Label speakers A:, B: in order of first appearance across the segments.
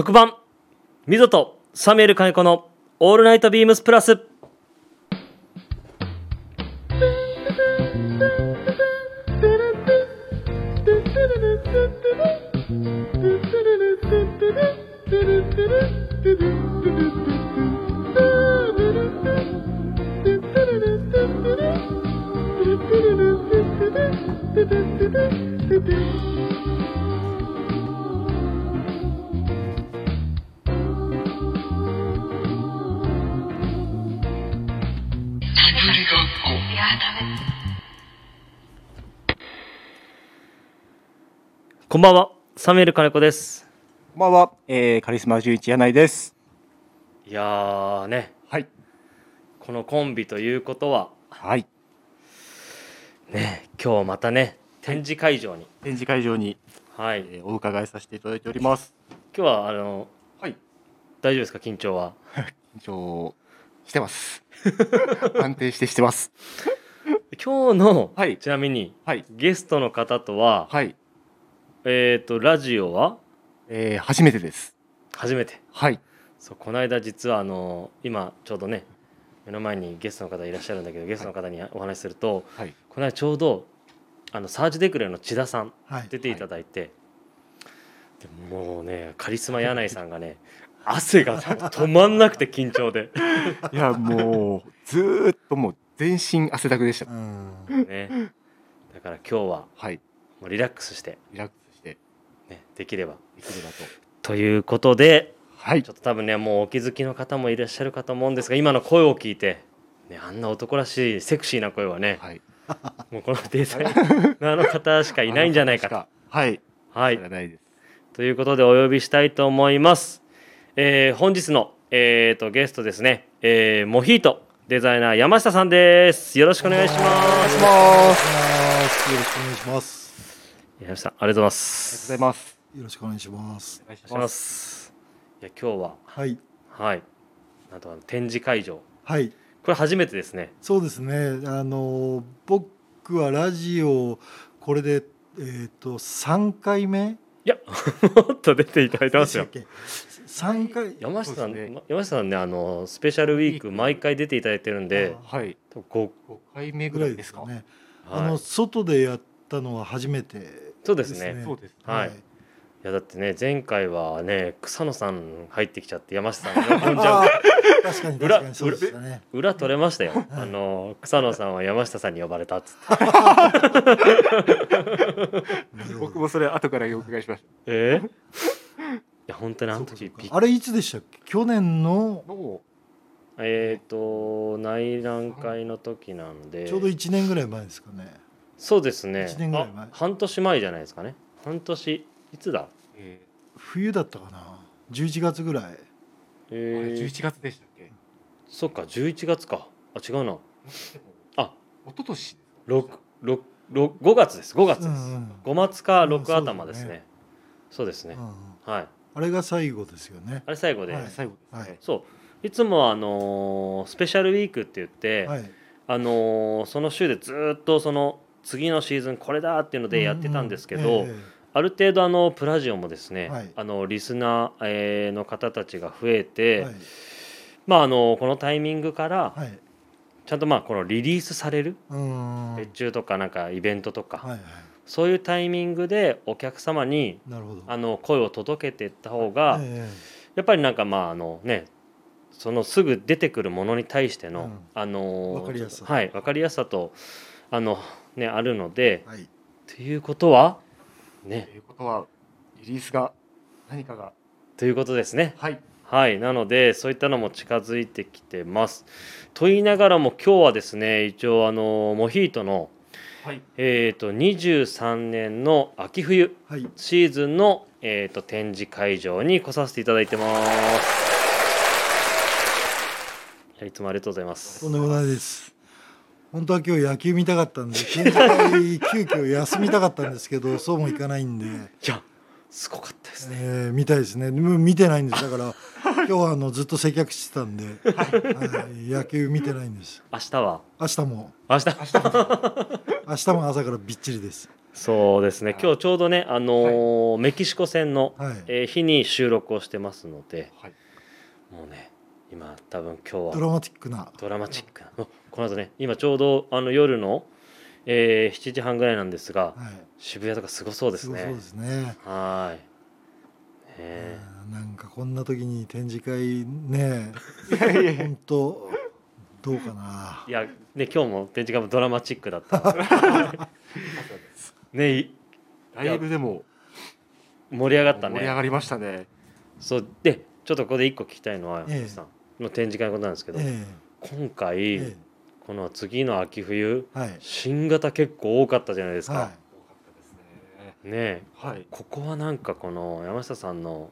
A: 特番。ミゾとサミュエル金子のオールナイトビームスプラス。こんばんはサミュエル金子です
B: こんばんは、えー、カリスマ11柳井です。
A: いやーね
B: はい。
A: このコンビということは
B: はい。
A: ね今日またね展示会場に
B: 展示会場に、
A: はい、
B: えーお伺いさせていただいております。
A: 今日はあの
B: はい。
A: 大丈夫ですか？緊張は？
B: 緊張してます。安定してしてます。
A: 今日の、
B: はい
A: ちなみに
B: はい。
A: ゲストの方とは、
B: はい。
A: えっ、とラジオは？
B: えー、初めてです。
A: 初めて
B: はい。
A: そうこの間実はあの今ちょうどね目の前にゲストの方いらっしゃるんだけどゲストの方にお話しすると、
B: はい。
A: この間ちょうどあのサージュ・デクレの千田さん
C: はい。
A: 出ていただいて、でもうねカリスマ柳井さんがね 汗が止まんなくて緊張で
B: いや、もう、ずーっともう全身汗だくでした
C: う。ん。
A: ねだから今日は
B: はい。
A: もうリラックスして、
B: リラックスして
A: ね、できれば
B: できればと。
A: ということで
B: はい
A: ちょ。っと多分ねもうお気づきの方もいらっしゃるかと思うんですが今の声を聞いて、ね、あんな男らしいセクシーな声はね、
B: はい。
A: もうこのデザイナーの方しかいないんじゃないかと。
B: はい。
A: はい
B: いです。
A: ということでお呼びしたいと思います。えー本日の、えー、とゲストですね、えーモヒートデザイナー山下さんです。よろしくお願いします。
B: お願いします。
C: よろしくお願いします。
A: 山下さんありがとうございま
B: ありがとう
A: す。
B: ございます。
C: よろしくお願いします。
B: お願いし
A: ます。いや今日は
C: はい。
A: はいなんとあの展示会場こ
C: はい。
A: れ初めてですね。
C: そうですね。あの僕はラジオこれでえっ、と三回目？
A: いや もっと出ていただいてますよ。
C: 三回？
A: 山下さん、
B: ね
A: 山下さんねあのスペシャルウィーク毎回出ていただいてるんで
B: はい。
A: こ
B: 5回目
C: ぐらい
B: ですか？
C: ね。
A: う、はい
C: あの外でやったのは初めて
A: そうですね。
B: そうです。
A: はい。い。やだってね前回はね草野さん入ってきちゃって山下さんが呼んじゃう
C: 確かに
A: 裏
C: 確かにそうでしたね。
A: 裏取れましたよ。あの草野さんは山下さんに呼ばれたっつって。
B: 僕もそれ後からお伺いしまし
A: えー、いや本当にあの時
C: あれいつでしたっけ？去年の？
A: えっ、と内覧会の時なんで。
C: ちょうど一年ぐらい前ですかね。
A: そうですね。
C: 一年ぐらい前。
A: あ半年前じゃないですかね。半年いつだ？
B: う、え
C: 冬だったかな。11月ぐらい。
B: ー、あれ
A: えー、
B: 11月でしたっけ？
A: そっか11月か。あ違うな。あ
B: 一昨年
A: 六六六5月です。5月です、
C: うんうん。
A: 5月か
C: うん
A: 6頭ですね,、
C: そう
A: ですね、
C: うん
A: はい。
C: あれが最後ですよね。
A: あれ最後で、
C: はい。
B: 最後ですね。
C: はい。
A: そう。いつもはあのースペシャルウィークって言って、
C: はい。
A: あのーその週でずーっとその次のシーズンこれだっていうのでやってたんですけど、ある程度あのプラジオもですね、
C: はい。
A: あのリスナー、えーの方たちが増え
C: え
A: て、
C: はい。
A: まああのこのタイミングから
C: はい。
A: ちゃんとまあこのリリースされる別注とかなんかイベントとか、
C: はい。
A: そういうタイミングでお客様に。あの声を届けていった方が、
C: え
A: やっぱりなんかまああのねそのすぐ出てくるものに対しての、
C: うん。
A: あのはいわかりやすさとあのねあるので
C: えはい。
A: ということはね。
B: ということはリリースが何かが
A: ということですね。
B: はい。
A: はい。なのでそういったのも近づいてきてます。と言いながらも今日はですね一応あのモヒートの
B: はい。
A: えー、と23年の秋冬
C: はい。
A: シーズンの、えー、と展示会場に来させていただいてます。いつもありがとうございます。
C: とんでもないです。本当は今日野球見たかったんで、展示会急遽休みたかったんですけど、そうもいかないんで、
A: いやすごかったですね。
C: えー、見たいですね。見てないんです。だから今日はあのずっと接客してたんで、はい、野球見てないんです。
A: 明日は？
C: 明日も。
A: 明日？
C: 明日も。朝からびっちりです。
A: そうですね。今日ちょうどね、あのーメキシコ戦の、
C: はい。
A: えー日に収録をしてますので
B: はい。
A: もうね今多分今日
C: ドラ
A: は
C: マティックな。
A: ドラマチックな。おこの後ね今ちょうどあの夜の、えー7時半ぐらいなんですが、
C: はい。
A: 渋谷とかすごそうですね。
C: すごそうですね。
A: はーい。ねえ。
C: うんなんかこんな時に展示会ね。本当どうかな。い
A: やね今日も展示会もドラマチックだった。ねい
B: ライブでも。
A: 盛り上がったね。
B: 盛り上がりましたね。
A: そう。でちょっとここで一個聞きたいのは、
C: ええ。
A: 山口さんの展示会のことなんですけど、
C: え
A: 今回、
C: ええ。
A: この次の秋冬
C: えはい。
A: 新型結構多かったじゃないですか、
B: ねはい。
A: ここはなんかこの山下さんの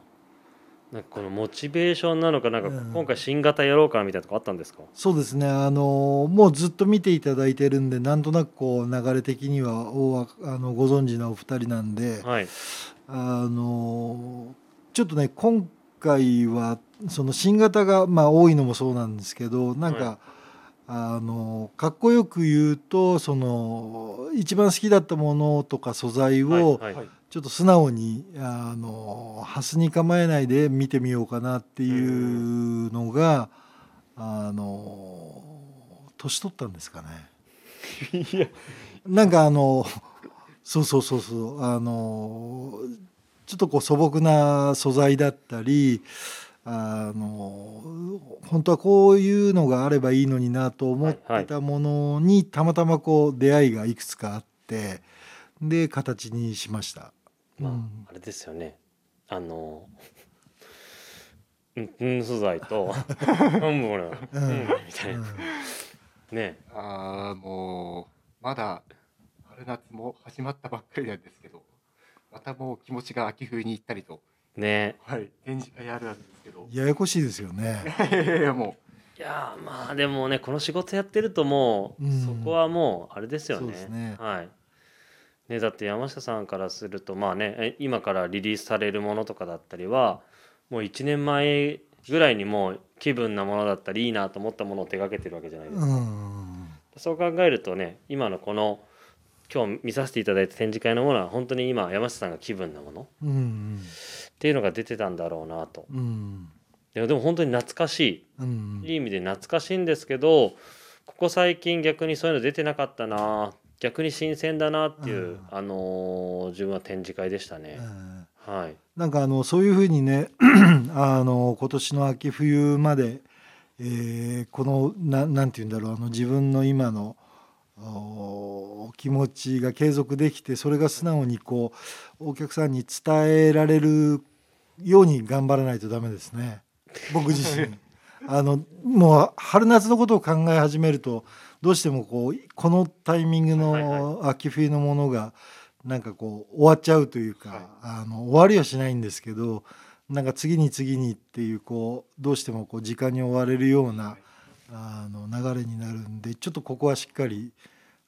A: なんかこのモチベーションなのかなんか
C: うん
A: 今回新型やろうかなみたいなとこあったんですか、
C: いそうですね。あのもうずっと見ていただいてるんでなんとなくこう流れ的にはおわあのご存知なお二人なんで
A: はい。
C: あのちょっとね今回はその新型がまあ多いのもそうなんですけどなんか、
A: はい
C: あのかっこよく言うとその一番好きだったものとか素材をちょっと素直にあのハスに構えないで見てみようかなっていうのがあの年取ったんですかね。
A: いや。
C: なんかあのそうそうそうそうあのちょっとこう素朴な素材だったりあの本当はこういうのがあればいいのになと思ってたものにたまたまこう出会いがいくつかあってで形にしました。
A: まあ、
C: うん。
A: あれですよね。あの うんうん素材と うんもうね
C: う
A: うんんみたいな。ね。
B: ああもうまだ春夏も始まったばっかりなんですけどまたもう気持ちが秋冬に行ったりと。
A: ね。
B: はい。展示会あるんですけど。
C: ややこしいですよね。
B: いやいやいや
A: まあでもねこの仕事やってるともう、
C: うん。
A: そこはもうあれですよ
C: そう
A: ね
C: ですね。
A: はい。ねだって山下さんからするとまあねえ今からリリースされるものとかだったりはもう1年前ぐらいにもう気分なものだったりいいなと思ったものを手掛けてるわけじゃないです
C: う
A: か、
C: ん。
A: そう考えるとね今のこの今日見させていただいた展示会のものは本当に今山下さんが気分なもの。
C: うん
A: っていうのが出てたんだろうなと。
C: うん
A: でも本当に懐かし
C: うん
A: いいい意味で懐かしいんですけどここ最近逆にそういうの出てなかったな逆に新鮮だなっていう、
C: うん
A: あのー自分は展示会でしたね。
C: う、ん
A: はい。
C: なんかあのそういうふうにね あの今年の秋冬まで、えーこのななんて言うんだろうあの自分の今のお気持ちが継続できてそれが素直にこうお客さんに伝えられるように頑張らないとダメですね。僕自身。あのもう春夏のことを考え始めるとどうしてもこうこのタイミング
A: はい
C: の秋冬のものがなんかこう終わっちゃうというか、
B: はい。
C: あの終わりはしないんですけどなんか次に次にっていうこうどうしてもこう時間に追われるようなあの流れになるんでちょっとここはしっかり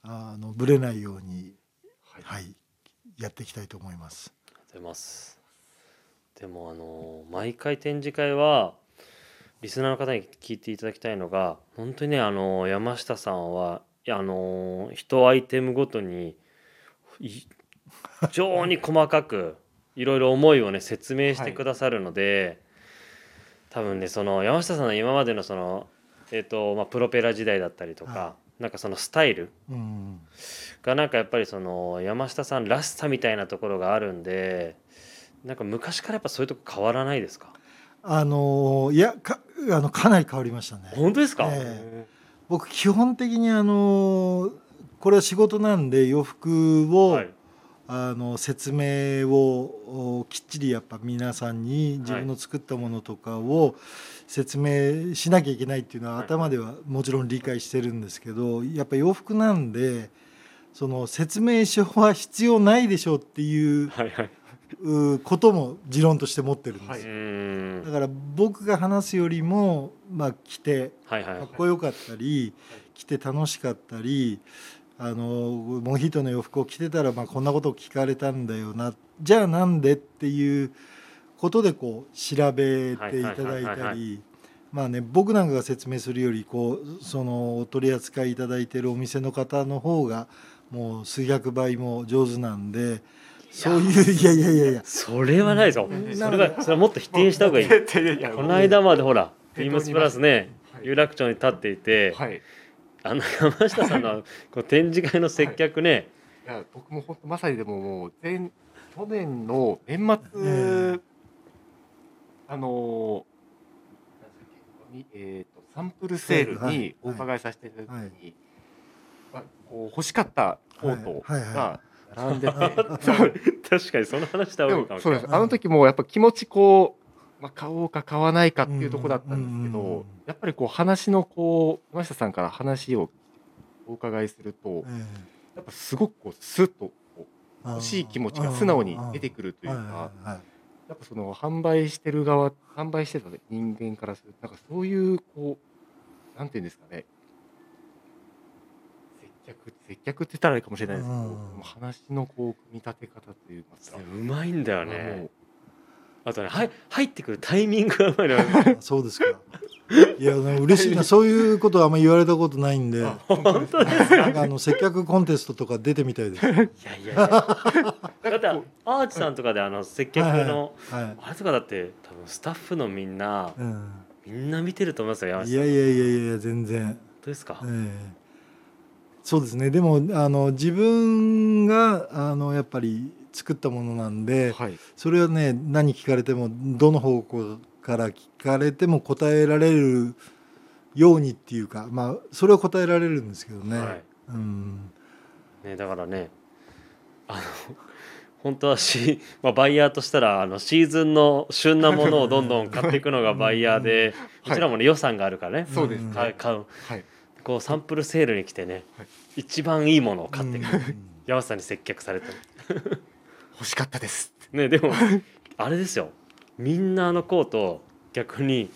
C: あのぶれないように、
B: はい。
C: はい、やっていきたいと思います。
A: ありがとうございます。でもあのー毎回展示会はリスナーの方に聞いていただきたいのが本当にねあのー山下さんはあのー一アイテムごとにい非常に細かくいろいろ思いをね説明してくださるので、多分ねその山下さんの今までのそのえっ、とまあプロペラ時代だったりとか、
C: は
A: なんかそのスタイル
C: うん
A: がなんかやっぱりその山下さんらしさみたいなところがあるんでなんか昔からやっぱそういうとこ変わらないですか？
C: あのいやかあのかなり変わりましたね。
A: 本当ですか、
C: え僕基本的にあのこれは仕事なんで洋服を、
A: はい。
C: あの説明をおきっちりやっぱ皆さんに自分の作ったものとかを説明しなきゃいけないっていうのは
A: はい
C: 頭ではもちろん理解してるんですけどやっぱ洋服なんでその説明書は必要ないでしょうっていうことも持論として持ってるんです。だから僕が話すよりもまあ着てかっこよかったり着て楽しかったりあのモヒートの洋服を着てたら、まあ、こんなことを聞かれたんだよな。じゃあなんでっていうことでこう調べていただいたりまあね僕なんかが説明するよりこうそのお取り扱いいただいてるお店の方の方がもう数百倍も上手なんでそういういやいやいやいや
A: それはないですよ
C: うん。
A: それはそれはもっと否定した方がいい。
B: いやいやいや
A: この間までほらビームスプラスね
B: はい。
A: 有楽町に立っていて
B: はい。
A: あの山下さんの こう展示会の接客ね
B: い。や僕も本当まさにでももう前去年の年末、
C: ええ
B: あのーえーとサンプルセール
C: はい
B: にお伺いさせていただいた
C: はい。
B: 時に、まあ、こう欲しかったコート
C: はいはい
B: が並んでて、
A: そう確かにその話した方
B: で
A: がいいかもしれない。
B: もそうですあの時もやっぱ気持ちこう、まあ、買おうか買わないかっていうところだったんですけど、
C: うんうんうん
B: やっぱりこう話のこう山下さんから話をお伺いすると、
C: え
B: やっぱすごくこうスッとこう
C: え
B: 欲しい気持ちが素直に出てくるという
C: はい
B: か、
C: はいはい
B: やっぱその販売してる側販売してた人間からするとなんかそういうこうなんていうんですかね。接客接客って言ったらあれかもしれないですけど、
C: うん
B: 話のこう組み立て方というか。
A: うまいんだよ
B: も
A: ね
B: う
A: あとねはい入ってくるタイミングがうまいのよ
C: あそうですか。いや、ね嬉しいな、そういうことはあんまり言われたことないんで。
B: あ
A: 本当です
C: なんかあの接客コンテストとか出てみたいです。はい
A: いやいやいやだってアーチさんとかであの接客の
C: い。
A: あれとかだって多分スタッフのみんな
C: うん。
A: みんな見てると思いますよ山下さん
C: いやいやいやいや、全然。
A: 本当ですか？
C: ええそうですね。でも、あの、自分が、あの、やっぱり作ったものなんで。
B: はい。
C: それはね、何聞かれても、どの方向から聞かれても答えられる。ようにっていうか、まあ、それは答えられるんですけどね。
A: はい。
C: うん。
A: ね、だからねあの 本当はし、まあ、バイヤーとしたらあのシーズンの旬なものをどんどん買っていくのがバイヤーで
B: うん。
A: うちらもね予算があるからね。
B: そうです。
C: うん。
A: 買う。
B: はい。
A: こうサンプルセールに来てね、
B: はい。
A: 一番いいものを買っていく、
C: うん。
A: 山下さんに接客されて
B: 欲しかったです。
A: ねでも あれですよ。みんなあのコート逆に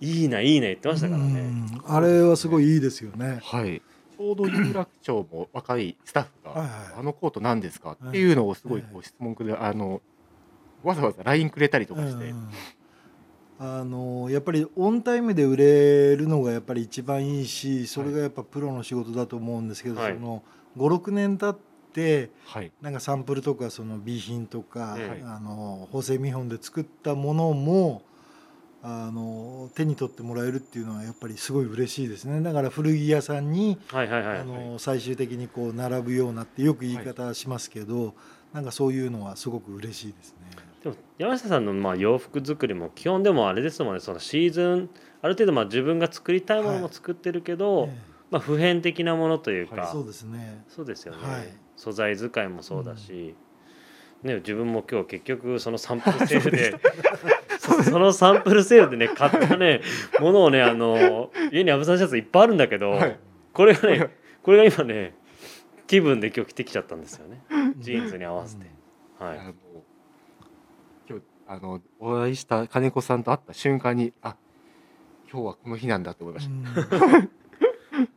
A: いいないいね言ってましたからね、
C: うん。あれはすごいいいですよね。
B: はい。ちょうど有楽町も若いスタッフが
C: はいはい。
B: あのコート何ですか？っていうのをすごいこ
C: は
B: う質問くれあのわざわざ LINE くれたりとかして、
C: うんあのやっぱりオンタイムで売れるのがやっぱり一番いいしそれがやっぱプロの仕事だと思うんですけど、
A: はい。
C: その56年経って
B: はい。
C: なんかサンプルとかその B 品とか、
A: はい。
C: あの縫製見本で作ったものもあの手に取ってもらえるっていうのはやっぱりすごい嬉しいですね。だから古着屋さんに最終的にこう並ぶようなってよく言い方しますけど、なんかそういうのはすごく嬉しいですね。
A: でも山下さんのまあ洋服作りも基本でもあれですもんね。そのシーズンある程度まあ自分が作りたいものも作ってるけど、
C: え
A: まあ、普遍的なものというか、
B: はい
C: えそうですね。
A: そうですよね、
C: はい
A: 素材使いもそうだし、ね、自分も今日結局そのサンプルセールで そ そのサンプルセールでね買ったねものをねあの家にアブサンシャツいっぱいあるんだけど、
B: はい。
A: これがねこれが今ね気分で今日着てきちゃったんですよね。ジーンズに合わせて、はい。
B: 今日あのお会いした金子さんと会った瞬間にあ今日はこの日なんだと思いまし
C: うん。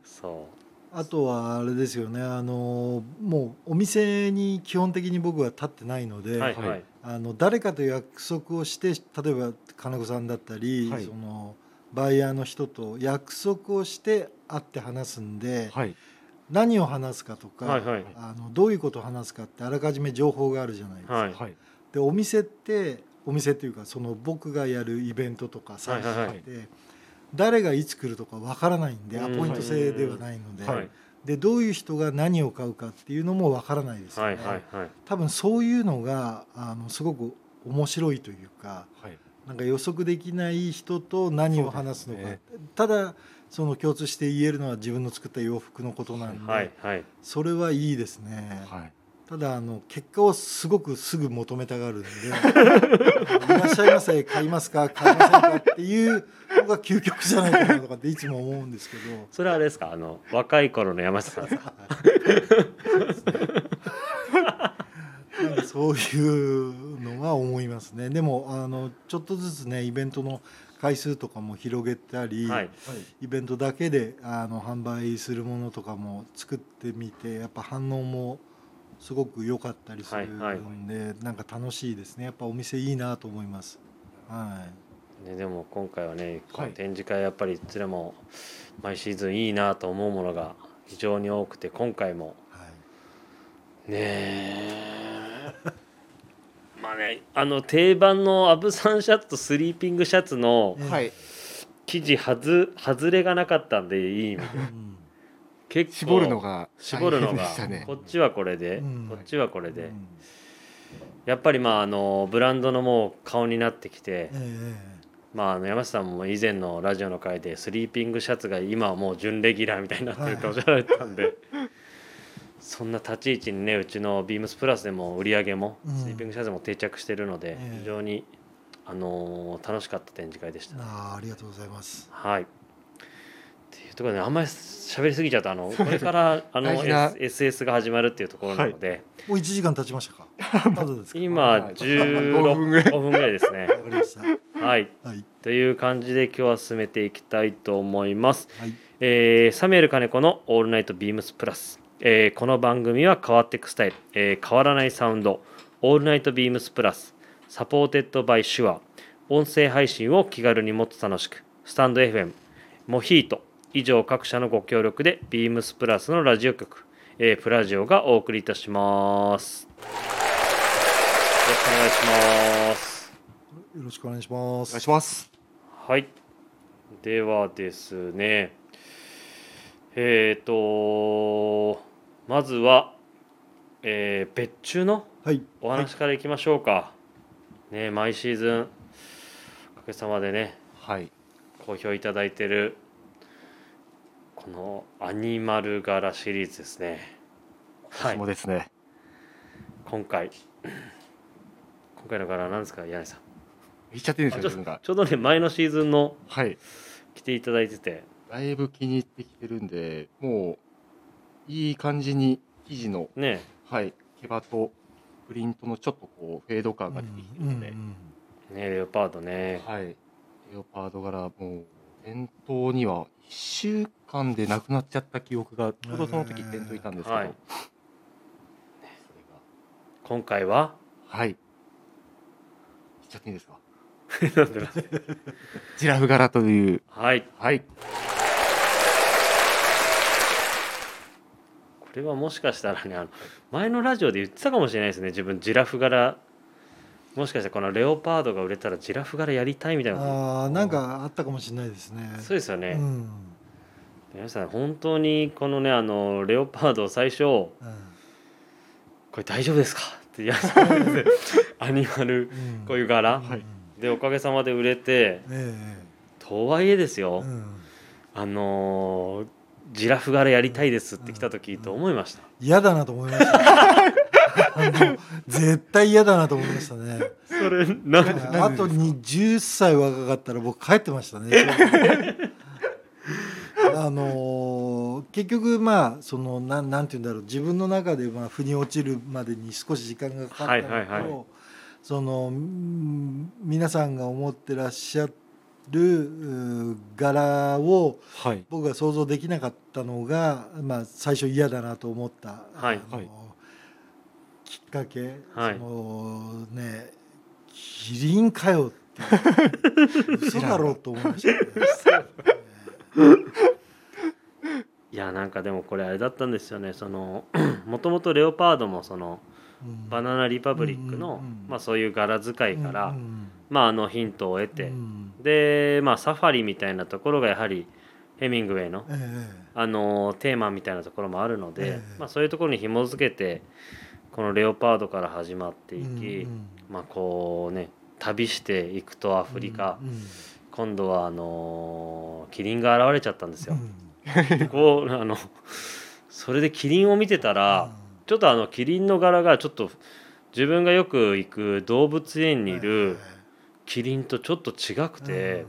A: そ
C: あとはあれですよね。あのもうお店に基本的に僕は立ってないので、
A: うはい
B: はい。
A: はい
C: あの誰かと約束をして例えば金子さんだったり、
B: はい。
C: そのバイヤーの人と約束をして会って話すんで、
B: たはい。
C: 何を話すかとか、
A: はいはい。
C: あのどういうことを話すかってあらかじめ情報があるじゃないですか。
A: はい。
B: はい。
C: でお店ってお店っていうかその僕がやるイベントとかサービス
A: はいはい
C: 誰がいつ来るとかわからないんで
A: うん。
C: アポイント制ではないので、
A: はい。
C: でどういう人が何を買うかっていうのもわからないですよね、多分そういうのがあのすごく面白いというか
B: はい。
C: なんか予測できない人と何を話すのか、
B: そうで
C: ただその共通して言えるのは自分の作った洋服のことなんで、
A: はいはい。
C: それはいいですね。
B: はい。
C: ただあの結果をすごくすぐ求めたがるんで「いらっしゃいませ買いますか買いませんか?」っていうのが究極じゃないかなとかっていつも思うんですけど。
A: それはあれですか？あの若い頃の山下さんですか？
C: なんかそういうのは思いますね。でもあのちょっとずつねイベントの回数とかも広げたり、
A: はい。
C: イベントだけであの販売するものとかも作ってみてやっぱ反応もすごく良かったりするんで、
A: はい
C: なんか楽しいですね。やっぱお店いいなと思います。は
A: ね、でも今回はね展示会やっぱりいずれも毎シーズンいいなと思うものが非常に多くて今回も。
C: い、はい。
A: え。まあねあの定番のアブサンシャツとスリーピングシャツの
C: ええ
B: はい。
A: 生地外外れがなかったんでいい意味で。
C: うん。
A: 結構
B: 絞るのが大変
A: 絞るのが
B: でしたね。
A: こっちはこれで、
C: うん。
A: こっちはこれで、
C: うん。
A: やっぱりまああのブランドのもう顔になってきて、
C: ええ
A: まあ、あの山下さんも以前のラジオの回でスリーピングシャツが今はもう準レギュラーみたいになってるっておっしゃられてたんで、そんな立ち位置にねうちのビームスプラスでも売り上げも
C: うん。
A: スリーピングシャツも定着してるので、
C: ええ。
A: 非常に、あのー楽しかった展示会でした。
C: ああありがとうございます。
A: はいところであんまり喋りすぎちゃうとあのこれからあの S SS が始まるっていうところなので、
C: もう1時間経ちましたか？まだですか？
A: 今
B: はい
A: 16
B: 5分ぐらい。
A: 5分ぐらいですね。
C: わかりました。
A: はい。
C: はい。
A: という感じで今日は進めていきたいと思います。
C: はい。
A: えーサミュエル金子の「 All Night BEAMS PLUS」えーこの番組は変わっていくスタイル、えー変わらないサウンド「 All Night BEAMS PLUS」supported by Shure。音声配信を気軽にもっと楽しく。 stand.fm モヒート以上各社のご協力でビームスプラスのラジオ局、えープラジオがお送りいたします。よろしくお願いします。
C: よろしくお願いしま
B: お
C: す
B: 願いします。
A: はい。ではですね、えっ、と、まずは、えー別注の
C: はい。
A: お話からいきましょうか。ね、毎シーズン、おかげさまでね、
B: はい。
A: 好評いただいてる、このアニマル柄シリーズですね。は
B: 私
A: い、
B: もですね。
A: 今回、今回の柄は何ですか、柳井さん？
B: 言っちゃってるんです自分が？
A: ちょうどね、前のシーズンの
B: はい。
A: 着ていただいてて、
B: だいぶ気に入ってきてるんでもういい感じに生地の
A: ね、
B: はい。毛羽とプリントのちょっとこうフェード感が出てきてるので、
C: うんうん
A: ね、レオパードね。
B: はい。レオパード柄もう店頭には1週間でなくなっちゃった記憶がちょうどその時店頭いたんですけど、
A: はい。今回は？
B: がはい。ちゃっていいですか？
A: なんでなんで
B: ジラフ柄という。
A: はい。
B: はい。
A: これはもしかしたらねあの前のラジオで言ってたかもしれないですね。自分ジラフ柄。もしかしたらこのレオパードが売れたらジラフ柄やりたいみたいな
C: ああなんかあったかもしれないですね。
A: そうですよね、
C: うん
A: 皆さん本当にこのねあのレオパードを最初こ
C: うん。
A: れ大丈夫ですか？って言われて アニマル
C: うん。
A: こういう柄。
B: はい
A: でおかげさまで売れて
C: え
A: とはいえです
C: え
A: よ、
C: うん。
A: あのージラフ柄やりたいですって来た時と思いました、
C: 嫌だなと思いました 絶対嫌だなと思いましたね。
A: それなん
C: あとに10歳若かったら僕帰ってましたね あのー結局まあそのなんなんて言うんだろう。自分の中でまあ腑に落ちるまでに少し時間がかかったのと、
A: はいはいはい。
C: そのうん皆さんが思ってらっしゃるう柄を
B: はい。
C: 僕が想像できなかったのが、まあ、最初嫌だなと思った、
A: はい。
C: あの
B: はい。
C: きっかけ、
A: はい。
C: そのねキリンかよって。嘘だろうと思いましたね。
A: いやなんかでもこれあれだったんですよね。そのもともとレオパードもその
C: うん。
A: バナナリパブリックの、
C: うんうんうん。
A: まあ、そういう柄使いから、
C: うん
A: まあ、あのヒントを得て、
C: うん
A: で、まあ、サファリみたいなところがやはりヘミングウェイの、
C: ええ
A: あのテーマみたいなところもあるので、
C: ええ。
A: まあ、そういうところに紐付けてこのレオパードから始まっていき、
C: うん
A: まあこうね旅していくとアフリカ、
C: うん
A: 今度はあのキリンが現れちゃったんですよ。
C: うん。
A: でこうあのそれでキリンを見てたら、ちょっとあのキリンの柄がちょっと自分がよく行く動物園にいるキリンとちょっと違くて、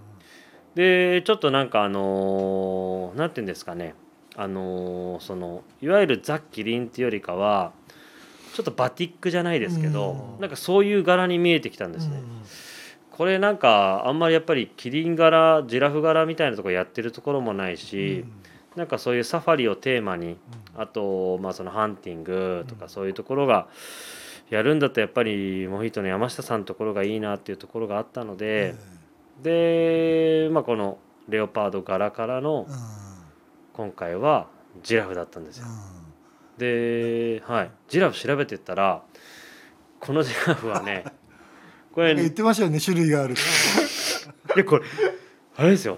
A: でちょっとなんかあのーなんて言うんですかね。あのーそのいわゆるザ・キリンっていうよりかはちょっとバティックじゃないですけど、
C: うん。
A: なんかそういう柄に見えてきたんですね。
C: うん。
A: これなんかあんまりやっぱりキリン柄ジラフ柄みたいなところやってるところもないし、なんかそういうサファリをテーマにあとまあそのハンティングとかそういうところがやるんだったらやっぱりモヒートの山下さんのところがいいなっていうところがあったので、でまあこのレオパード柄からの
C: うん。
A: 今回はジラフだったんですよ。で、はい、ジラフ調べてったらこのジラフはね これ
C: 言ってましたよね種類がある。
A: いやこれあれですよ。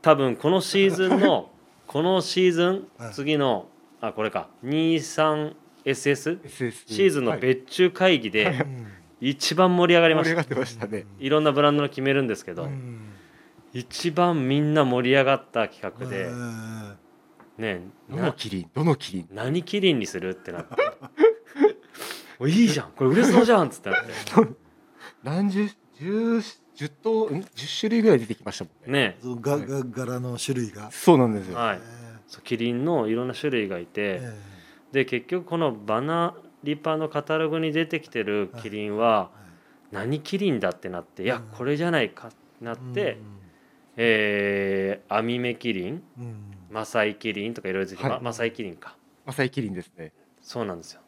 A: 多分このシーズンのこのシーズン
C: はい
A: 次のあこれか。23SS
B: SS
A: シーズンの
B: はい。
A: 別注会議で
C: うん。
A: 一番盛り上がりました。
B: 盛り上がってましたね。
A: いろんなブランドの決めるんですけど、
C: うん。
A: 一番みんな盛り上がった企画で、
C: うん。
A: ね
B: どの
A: な
B: キリン？どのキリン？
A: 何キリンにするってなって。おいいじゃん。これ売れそうじゃんっつってなって。
B: 何十十十頭ん？十種類ぐらい出てきましたもんね。
A: ね。
C: そのがが柄の種類が。
B: そうなんですよ。
A: はい。そうキリンのいろんな種類がいて、
C: え
A: で結局このバナリパのカタログに出てきてるキリンは
C: え
A: 何キリンだってなっていや
C: うん。
A: これじゃないかってなって、えーアミメキリン
C: うんうん。
A: マサイキリンとかいろいろ出て、
B: はい。
A: まマサイキリンか。
B: マサイキリンですね。
A: そうなんですよ。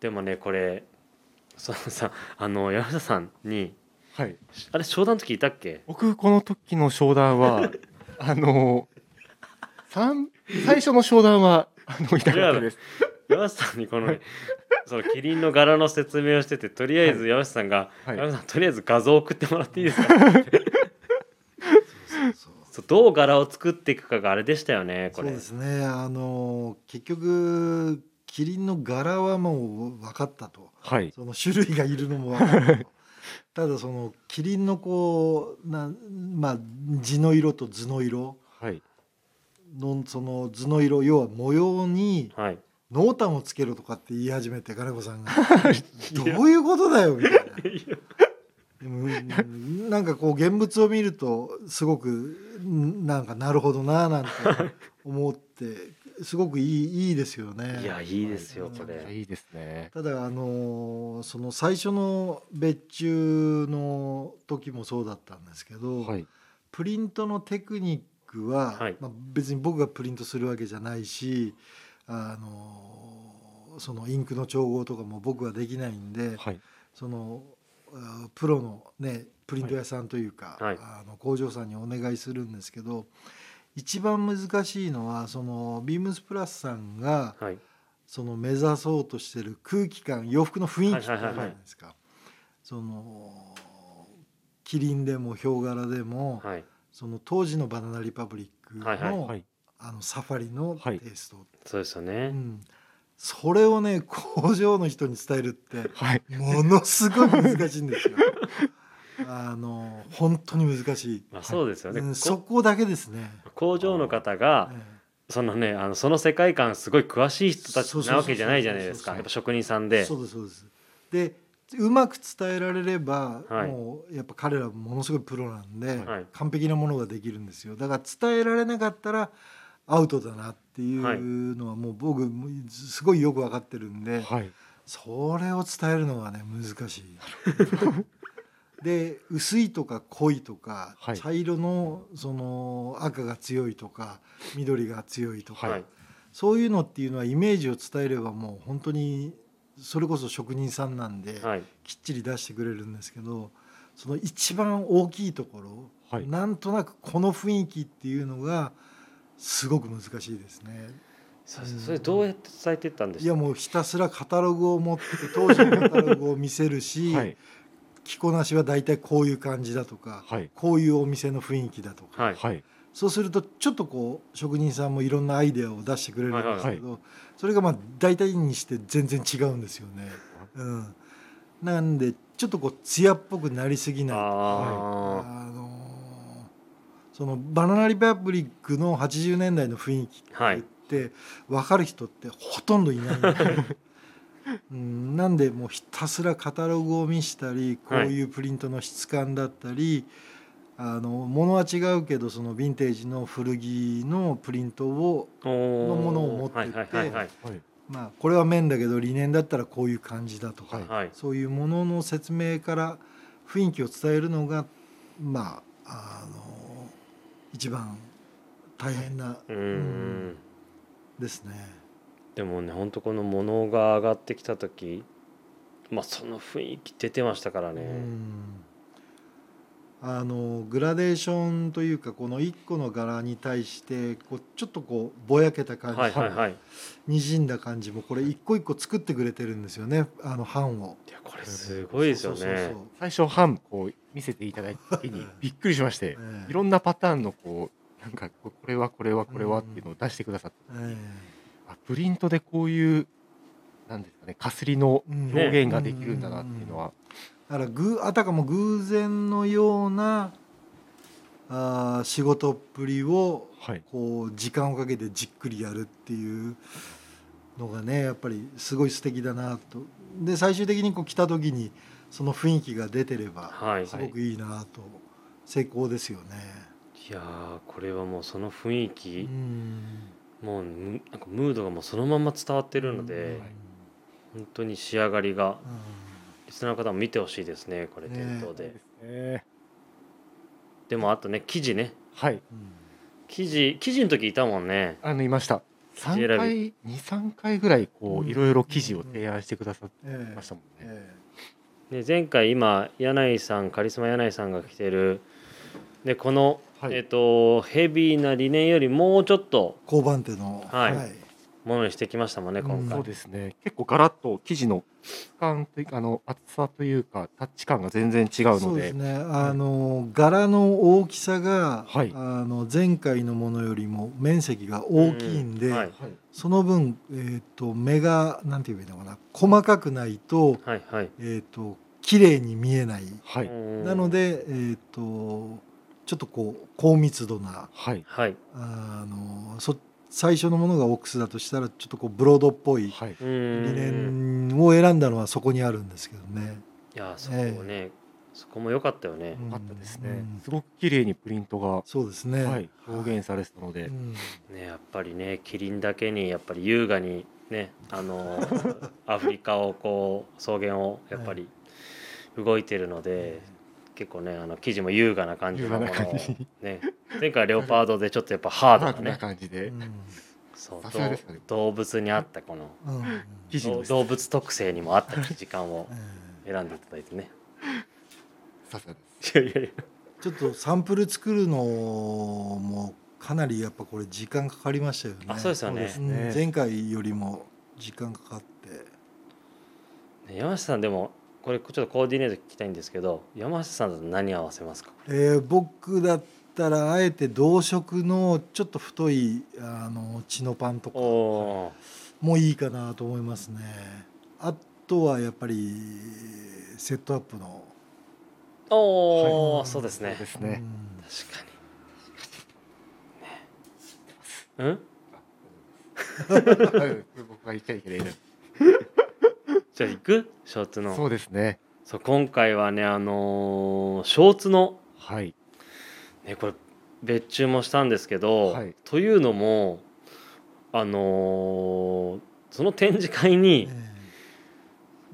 A: でもねこれそのさあの山下さんに
B: はい。
A: あれ商談の時いたっけ？
B: 僕この時の商談は あの三最初の商談はあのいたかったです。
A: 山下さんにこのねそのキリンの柄の説明をしててとりあえず山下さんが「
B: はい。
A: 山下さんとりあえず画像送ってもらっていいですか? 」
C: そう。
A: そうどう柄を作っていくかがあれでしたよねこれ。
C: そうですね。あの結局キリンの柄はもう分かったと。
B: はい。
C: その種類がいるのも分かったと ただそのキリンのこうなまあ地の色と図の色。
B: はい。
C: のその図の色要は模様に
A: はい。
C: 濃淡をつけろとかって言い始めて金子さんが 「どういうことだよ」みたいな。でもうんなんかこう現物を見るとすごくんなんかなるほどななんて思ってすごくいいいいですよね。
A: いやいいですよこれ
B: いいですね。
C: ただあのその最初の別注の時もそうだったんですけど、
B: はい。
C: プリントのテクニックは、
A: はい
C: まあ、別に僕がプリントするわけじゃないしあのそのインクの調合とかも僕はできないんで、
B: はい。
C: そのあプロのねプリント屋さんというか、
A: はい
C: あの工場さんにお願いするんですけど一番難しいのはそのビームスプラスさんが
A: はい
C: その目指そうとしてる空気感洋服の雰囲気じゃ
A: はいはいはいはい
C: ないですか。そのキリンでもヒョウ柄でも、
A: はい
C: その当時のバナナリパブリックの,、
A: はいはい
B: はい。
C: あのサファリのテイスト、
A: そうですよ
C: う
A: ね
C: ん、それをね工場の人に伝えるって
B: はい。
C: ものすごい難しいんですよ。あの本当に難しい。
A: まあそうですよね
C: うん、
A: こ
C: そこだけですね。
A: 工場の方が
C: え
A: そのねあのその世界観すごい詳しい人たちなわけじゃないじゃないですか職人さん
C: え
A: で
C: そうですそうです。でうまく伝えられれば、
A: はい
C: もうやっぱ彼らものすごいプロなんで、
A: はい
C: 完璧なものができるんですよ。だから伝えられなかったらアウトだなっていう
A: はい
C: のはもう僕すごいよく分かってるんで、
B: はい。
C: それを伝えるのはね難しい。で薄いとか濃いとか、
B: はい。
C: 茶色のその赤が強いとか緑が強いとか、
A: はい。
C: そういうのっていうのはイメージを伝えればもう本当にそれこそ職人さんなんで、
A: はい。
C: きっちり出してくれるんですけどその一番大きいところ、
B: はい。
C: なんとなくこの雰囲気っていうのがすごく難しいですね。
A: それどうやって伝えていったんで
C: い
A: すか？
C: やもうひたすらカタログを持って当時のカタログを見せるし、
B: はい。
C: 着こなしは大体こういう感じだとか、
B: はい。
C: こういうお店の雰囲気だとか、
A: はい。
B: はい。
C: そうするとちょっとこう職人さんもいろんなアイデアを出してくれるんですけど、それがまあ大体にして全然違うんですよね。うん、なんでちょっとこう艶っぽくなりすぎない。
A: あ
C: あのーそのバナナリパブリックの80年代の雰囲気
A: はい
C: って分かる人ってほとんどいない。んで、うん、なんでもうひたすらカタログを見したりこういうプリントの質感だったり、あの物は違うけどそのヴィンテージの古着のプリントを、
A: あの
C: のものを持ってって。まあ、これは綿だけどリネンだったらこういう感じだとか、
B: はい
A: はい
C: そういうものの説明から雰囲気を伝えるのがまああの一番大変な、
A: うーん
C: ですね。
A: でもね本当この物が上がってきた時まあその雰囲気出てましたからね、
C: うん。あのグラデーションというかこの1個の柄に対してこうちょっとこうぼやけた感じ、
A: はいはいはい。
C: にじんだ感じもこれ一個一個作ってくれてるんですよね。あの版を。
A: いやこれすごいですよ
C: そうそうそう
A: ね
B: 最初版こう見せていただいた時に びっくりしまして
C: ええ。
B: いろんなパターンのこうなんかここれはこれはこれはっていうのを出してくださって、
C: え
B: あプリントでこういうなんですかねかすりの
C: うん
B: 表現ができるんだなっていうのは、
C: えだからぐあたかも偶然のようなあー仕事っぷりを
B: はい。
C: こう時間をかけてじっくりやるっていうのがねやっぱりすごい素敵だなと。で最終的にこう来た時にその雰囲気が出てれば
A: はい。
C: すごくいいなと。成功ですよね。
A: いやーこれはもうその雰囲
C: う
A: 気
C: ん
A: もうむなんかムードがもうそのまま伝わってるので本当に仕上がりがリスナーの方も見てほしいですねこれ
C: ね
A: 店頭で。
B: ね
A: でもあとね生地ね。
B: はい。
C: うん
A: 生地生地の時いたもんね。
B: あのいました。
A: 生地選び
B: 3回23回ぐらいこ
C: う
B: いろいろ記事を提案してくださって
C: ええ
B: ましたもんね、
C: え
A: で前回今柳井さんカリスマ柳井さんが着てる。でこの、
B: はい。
A: えっとヘビーなリネンよりもうちょっと
C: え交番手の
A: はい。ものにしてきましたもんね今
C: うん。
A: 回、
B: そうですね。結構ガラッと生地の質感というかあの厚さというかタッチ感が全然違うので。す
C: そうでね。あの柄の大きさが、
B: はい。
C: あの前回のものよりも面積が大きいんで、
A: うん。はい。
B: はい
C: その分、えー、と目がなんて言えばいいのかな。細かくないと,、
A: はいはい。
C: えー、と綺麗に見えない、
B: はい。
A: うん
C: なので、えー、とちょっとこう高密度な
B: はい。
A: はい。
C: あのそ最初のものがオックスだとしたらちょっとこうブロードっぽい理念を選んだのはそこにあるんですけどね。
A: いやそこね、そこも良かったよね、
C: うん。
B: あったですね。
C: うん
B: すごく綺麗にプリントが、
C: そうですね、
B: はい、表現されてたので、
C: うん。
A: ねやっぱりねキリンだけにやっぱり優雅にねあの アフリカをこう草原をやっぱり動いてるので、結構ねあの生地も優雅な感じのものね。前回レオパードでちょっとやっぱハード
B: な
A: なね
B: 感じで、
A: そう動物に合ったこの
C: うんうん
B: 生地の
A: 動物特性にも合った生地感を
C: え
A: 選んでいただいてね。
B: さすがです。
A: いやいやいや。
C: えちょっとサンプル作るのもかなりやっぱこれ時間かかりましたよね。
A: あそうですよね。
C: 前回よりも時間かかって。
A: ね山下さんでもこれちょっとコーディネート聞きたいんですけど山下さんだと何合わせますか？
C: えー僕だったらあえて同色のちょっと太いあのチノパンとか
A: おお
C: もいいかなと思いますね。あとはやっぱりセットアップの、
A: ーおー、
C: はい。
A: そうですね。
B: ですね、
C: うん。
A: 確かに。ね。うん？
B: 僕が言っちゃい。けないね
A: じゃあ行く？ショーツの。
B: そうですね。
A: そう今回はねあのーショーツの。
B: はい。
A: ねこれ別注もしたんですけど、
B: はい。
A: というのもあのーその展示会に
C: え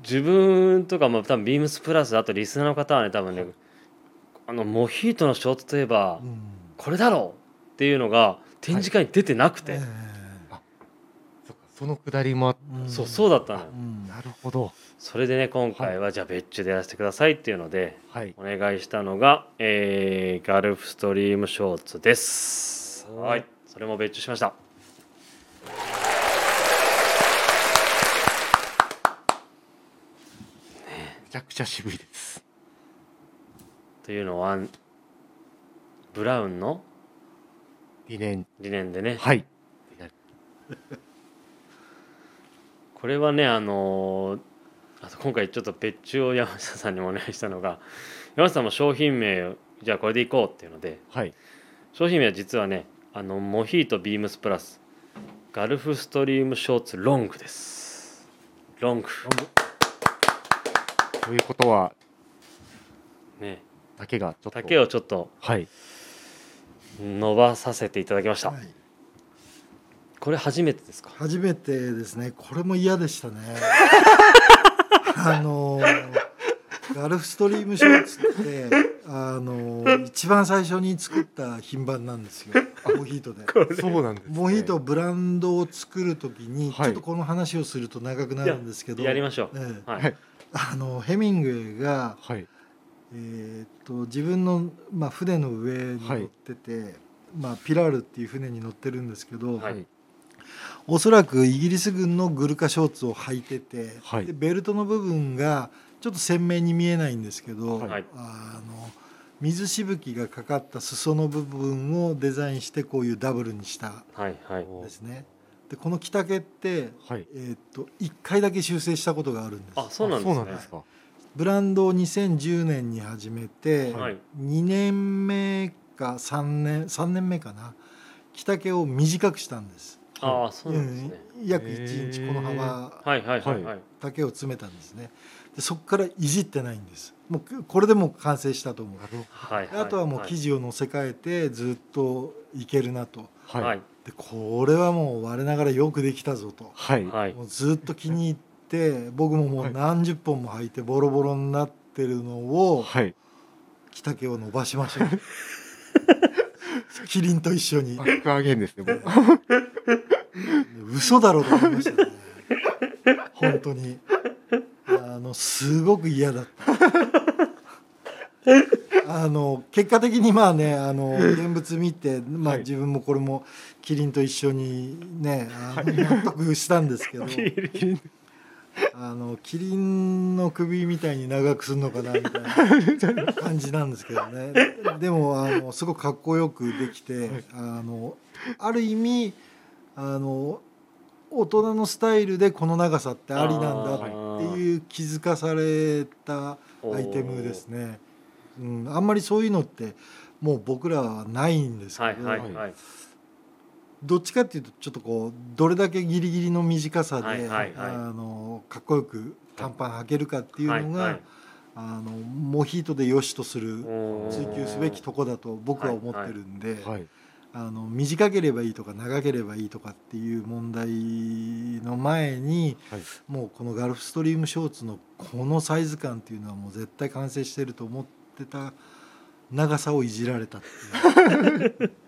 A: 自分とかまあ多分ビームスプラスあとリスナーの方はね多分ね、
B: はい。
A: あのモヒートのショーツといえば、
C: えうん。
A: これだろうっていうのが展示会に出てなくて、
C: え
B: そのくだりもあっ
C: えん。
A: そうそうだったの。よ
C: うん。
B: なるほど。
A: それでね今回はじゃあ別注でやらせてくださいっていうので
B: はい。
A: お願いしたのが、えーガルフストリームショーツです。
B: おー
A: はい。それも別注しました。
B: めちゃくちゃ渋いです。
A: というのはブラウンの？
B: 理念。
A: 理念でね。
B: はい
A: これはねあのーあと今回ちょっと別注を山下さんにもお願いしたのが山下さんも商品名をじゃあこれでいこうっていうので
B: はい。
A: 商品名は実はねあのモヒートビームスプラスガルフストリームショーツロングです。ロング。
B: ということは
A: ね。
B: 丈がちょっと。
A: 丈をちょっと
B: はい。
A: 伸ばさせていただきました、
C: はい
A: これ初めてですか？
C: 初めてですね。これも嫌でしたね。あのガルフストリームショーツってあの一番最初に作った品番なんですよ。モヒートで。
B: そうなんです、ね、
C: モヒートブランドを作る時に、
B: はい。
C: ちょっとこの話をすると長くなるんですけど
A: やりましょう、
C: ええ。
A: はい、
B: はい。
C: あのヘミングウェイが
B: はい。
C: えーっと自分の、まあ、船の上に乗ってて、まあ、ピラールっていう船に乗ってるんですけど、
A: はい
C: おそらくイギリス軍のグルカショーツを履いてて、
B: はい。
C: でベルトの部分がちょっと鮮明に見えないんですけど、
B: はい。
C: あの水しぶきがかかった裾の部分をデザインしてこういうダブルにした
A: はいはい。
C: んですね。でこの着丈って、
B: はい。
C: えーっと1回だけ修正したことがあるんです。
A: あそうなんですね。
B: か。
C: ブランドを2010年に始めて、
A: はい。
C: 2年目か3年3年目かな。着丈を短くしたんです。
A: ああそうなんですね
C: うん約1インチこの幅
A: はいはいはいはい
C: だけを詰めたんですね。でそこからいじってないんです。もうこれでもう完成したと思う。
B: なるほ
A: はい
C: あとはもう生地を乗せ替えてずっといけるなと。
B: ど
A: はいはい
C: でこれはもう我ながらよくできたぞと。
B: はい
A: はい
C: もうずっと気に入って僕ももう何十本も履いてボロボロになってるのを
B: はい
C: 着丈を伸ばしましょう。キリンと一緒に。
B: バックアゲンですね
C: 嘘だろうと思いましたね。本当に。あのすごく嫌だった。あの結果的にまあねあの現物見て、まあ、
B: はい。
C: 自分もこれもキリンと一緒にねあの納得したんですけどあのキリンの首みたいに長くするのかなみたいな感じなんですけどね。でもあのすごくかっこよくできて、
B: はい。
C: あのある意味あの大人のスタイルでこの長さってありなんだっていう気づかされたアイテムですね、うん、あんまりそういうのってもう僕らはないんですけど、
A: はいはいはい
C: どっちかっていうとちょっとこうどれだけギリギリの短さで、
A: はいはいはい。
C: あのかっこよく短パン履けるかっていうのが、
A: はいはい。
C: あのモヒートで良しとする追求すべきとこだと僕は思ってるんで、
B: はい。
C: あの短ければいいとか長ければいいとかっていう問題の前に
B: はい。
C: もうこのガルフストリームショーツのこのサイズ感っていうのはもう絶対完成してると思ってた長さをいじられたっていう。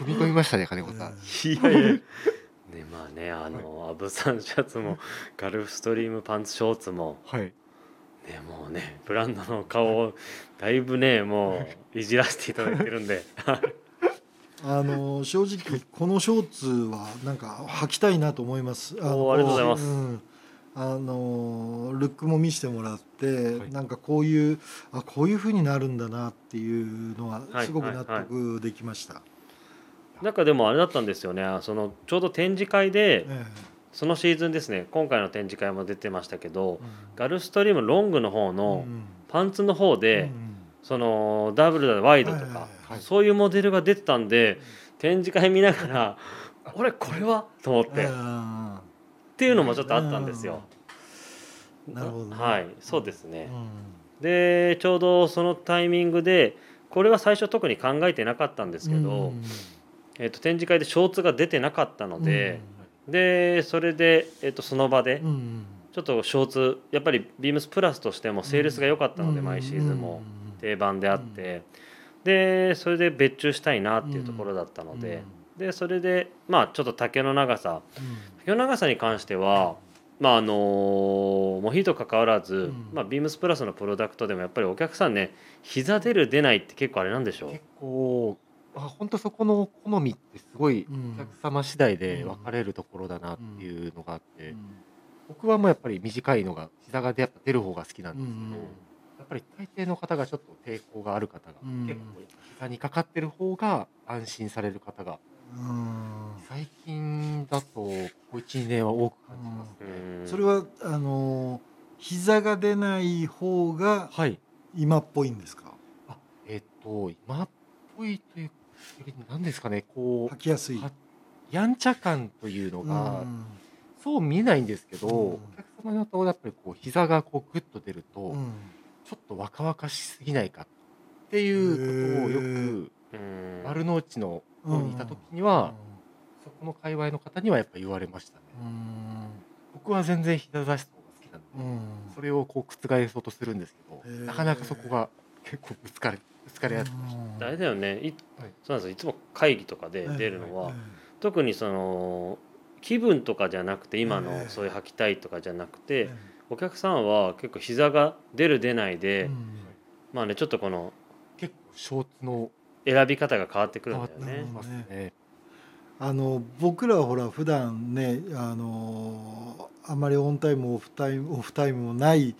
B: 踏み込みましたね金子さん。
A: いやいや。ねまあねあのアブサンシャツもガルフストリームパンツショーツも
B: はい。
A: ねもうねブランドの顔をだいぶねもういじらせていただいてるんで。
C: あの正直このショーツはなんか履きたいなと思います。あ
A: ありがとうございます。
C: ん。あのルックも見せてもらって、
B: はい。
C: なんかこういうあこういう風になるんだなっていうのは
A: はい
C: すごく納得できました。
A: なんかでもあれだったんですよね。そのちょうど展示会で
C: え
A: そのシーズンですね。今回の展示会も出てましたけど
C: え
A: ガルフストリームロングの方
C: うん
A: の
C: うん。
A: パンツの方で、
C: うん
A: そのダブルだワイドとか、そういうモデルが出てたんで展示会見ながら「俺これは?」と思って、っ
C: あ
A: ていうのもちょっとあったんですよ。
C: ーなるほどね。
A: はい。そうですね。
C: うん
A: でちょうどそのタイミングでこれは最初特に考えてなかったんですけど、
C: うん
A: えっと展示会でショーツが出てなかったので、でそれで、えっとその場で
C: うんうん。
A: ちょっとショーツやっぱりビームスプラスとしてもセールスが良かったので、毎シーズンも定番であって、でそれで別注したいなっていうところだったので、でそれでまあちょっと丈の長さ。丈の長さに関してはまああのモヒート関わらず、
C: うん。
A: まあ、ビームスプラスのプロダクトでもやっぱりお客さんね膝出る出ないって結構あれなんでしょう？
B: 結構あ本当そこの好みってすごい
C: うん。
B: お客様次第で分かれるところだなっていうのがあって、僕はもうやっぱり短いのが膝が出やっぱ出る方が好きなんですけど、
C: うん
B: やっぱり大抵の方がちょっと抵抗がある方が、
C: うん。
B: 結構膝にかかってる方が安心される方が
C: うん。
B: 最近だとここ12年は多く感じます、
A: うん。
C: それはあの膝が出ない方が
B: はい。
C: 今っぽいんですか？
B: あえっ、と今っぽいという何ですかねこ
C: 履きやすい。
B: やんちゃ感というのが、
C: うん。
B: そう見えないんですけど、
C: うん。
B: お客様だとやっぱりこう膝がこうグッと出ると、
C: うん。
B: ちょっと若々しすぎないかっていうことをよく
A: うん
B: 丸の内の方にいた時には、そこの界隈の方にはやっぱ言われましたね。僕は全然膝出し方が好きなんで、それをこう覆そうとするんですけど、なかなかそこが結構ぶつかれぶつかり合って。ました。
A: あれだよね。い
B: はい。
A: そうなんですよ。いつも会議とかで出るのは、特にその気分とかじゃなくて今の
C: ええ。
A: そういう履きたいとかじゃなくて、
C: え
A: お客さんは結構膝が出る出ないで、まあねちょっとこの
B: 結構ショーツの
A: 選び方が変わってくるんだよね。
C: あの僕らはほら普段ねあのあんまりオンタイムオフタイムオフタイムもない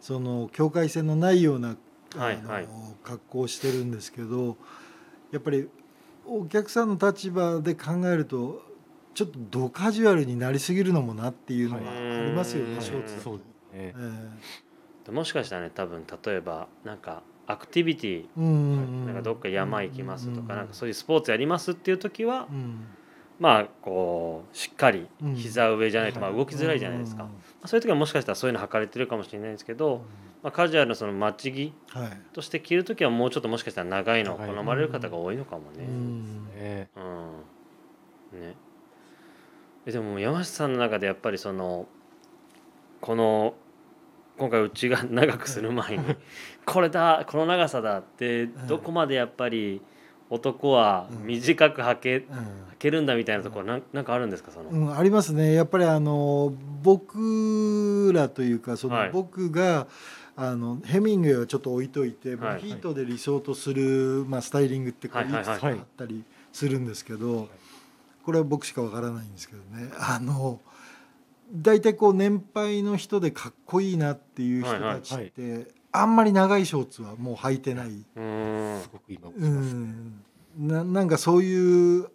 C: その境界線のないような
A: はいはい。
C: 格好をしてるんですけどやっぱりお客さんの立場で考えるとちょっとドカジュアルになりすぎるのもなっていうのがありますよね、
A: はい
C: ショーツだと。え。
A: でもしかしたらね多分例えばなんかアクティビティなんかどっか山行きますとか
C: うん
A: なんかそういうスポーツやりますっていう時は
C: うん
A: まあこうしっかり
C: うん。
A: 膝上じゃないとまあ
B: はい。
A: 動きづらいじゃないですか、まあそういう時はもしかしたらそういうの測れてるかもしれないんですけど、まあ、カジュアルなそのマッチ着
C: はい
A: として着る時はもうちょっともしかしたら長いのを好まれる方が多いのかも
C: う
A: ね。うん。ね。えでも山下さんの中でやっぱりそのこの今回うちが長くする前にこれだこの長さだってどこまでやっぱり男は短く履け,、履けるんだみたいなところなんなんかあるんですかその、
C: うん、ありますね。やっぱりあの僕らというかそ
A: はい。
C: の僕が、あのヘミングウェイはちょっと置いといて、
A: はい。
C: 僕ヒートで理想とする、まあ、スタイリングってこう
A: い
C: くつかあったりするんですけど、これは僕しかわからないんですけどね。あの大体こう年配の人でかっこいいなっていう人たちって、あんまり長いショーツはもう履いてない。
B: すごく今
C: う、ん。ななんかそういう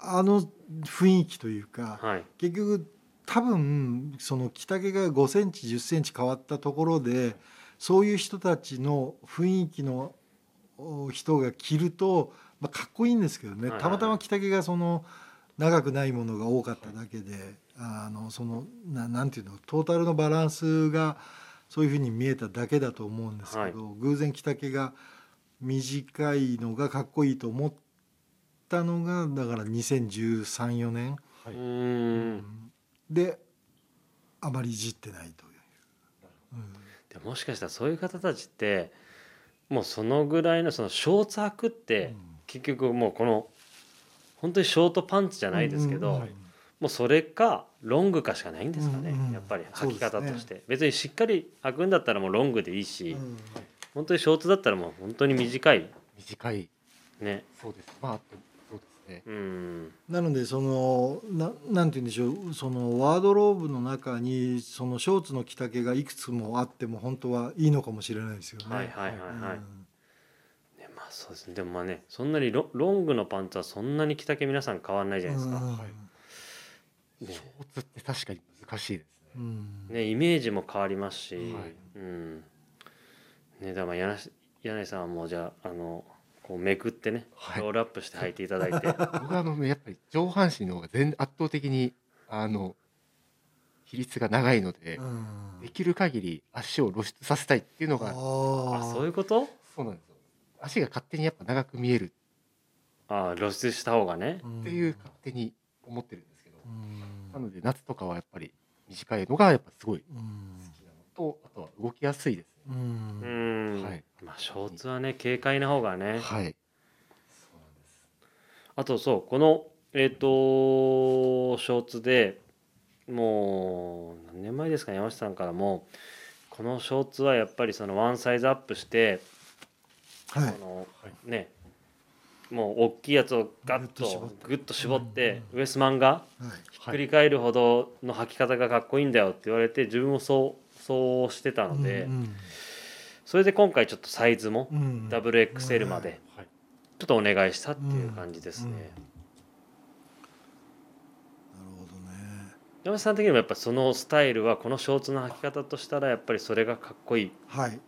C: あの雰囲気というか
A: はい。
C: 結局多分その着丈が5センチ10センチ変わったところでそういう人たちの雰囲気のお人が着ると、まあ、かっこいいんですけどね、たまたま着丈がその長くないものが多かっただけで、あのそのななんていうのトータルのバランスがそういうふうに見えただけだと思うんですけど、偶然着丈が短いのがかっこいいと思ったのがだから201314年。
A: う
B: はい。
A: ーん。
C: であまりいじってないという、
A: でもしかしたらそういう方たちってもうそのぐらいのそのショーツ履くって結局もうこの本当にショートパンツじゃないですけど、
C: うんうん。
B: はい。
A: もうそれかロングかしかないんですかね、
C: うんうん
A: やっぱり履き方として、別にしっかり履くんだったらもうロングでいいし、
C: うん。
A: 本当にショーツだったらもう本当に短い。
B: 短い。
A: ね。
B: そうです。まあそうですね。
A: うん。
C: なのでそのななんて言うんでしょう。そのワードローブの中にそのショーツの着丈がいくつもあっても本当はいいのかもしれないですよね。
A: はいはいはいはい、
C: うん。
A: ねまあそうですね。でもまあねそんなにロロングのパンツはそんなに着丈皆さん変わんないじゃないですか、
C: うん
B: はい
A: ね。
B: ショーツって確かに難しいです
C: う
B: ね。
C: ん。
A: ねイメージも変わりますし、
B: はい。
A: うん。ねだからまあ柳柳井さんはもうじゃああのこうめくってね、
B: はい。
A: ロールアップして履いていただいて。
B: 僕はあのやっぱり上半身の方が全圧倒的にあの比率が長いので、
C: うん。
B: できる限り足を露出させたいっていうのが
C: あ
A: あそういう
C: う
A: こと？
B: そうなんですよ。足が勝手にやっぱ長く見える。
A: あ露出した方がね、
B: っていう勝手に思ってるんですけど、
C: うん
B: なので夏とかはやっぱり短いのがやっぱすごい好
C: うん。
B: きなのとあとは動きやすいです
C: う
B: ね。
A: うん。ん、
B: はい。
A: まあショーツはね軽快な方がね、
B: はい。そうなんです。
A: あとそうこのえっ、とショーツでもう何年前ですかね山下さんからもこのショーツはやっぱりそのワンサイズアップして、
C: はい。
A: この
B: はい。
A: ねもう大きいやつをガッと
C: グッと絞って。
A: ウエスマンが
C: はい。
A: ひっくり返るほどの履き方がかっこいいんだよって言われて自分もそうそうしてたので、
C: うん
A: それで今回ちょっとサイズも
C: うん
A: ダブル XL まで
B: はい。
A: ちょっとお願いしたっていう感じですね。
C: うん。なるほどね。
A: 山下さん的にもやっぱそのスタイルはこのショーツの履き方としたらやっぱりそれがかっこいい。
C: はい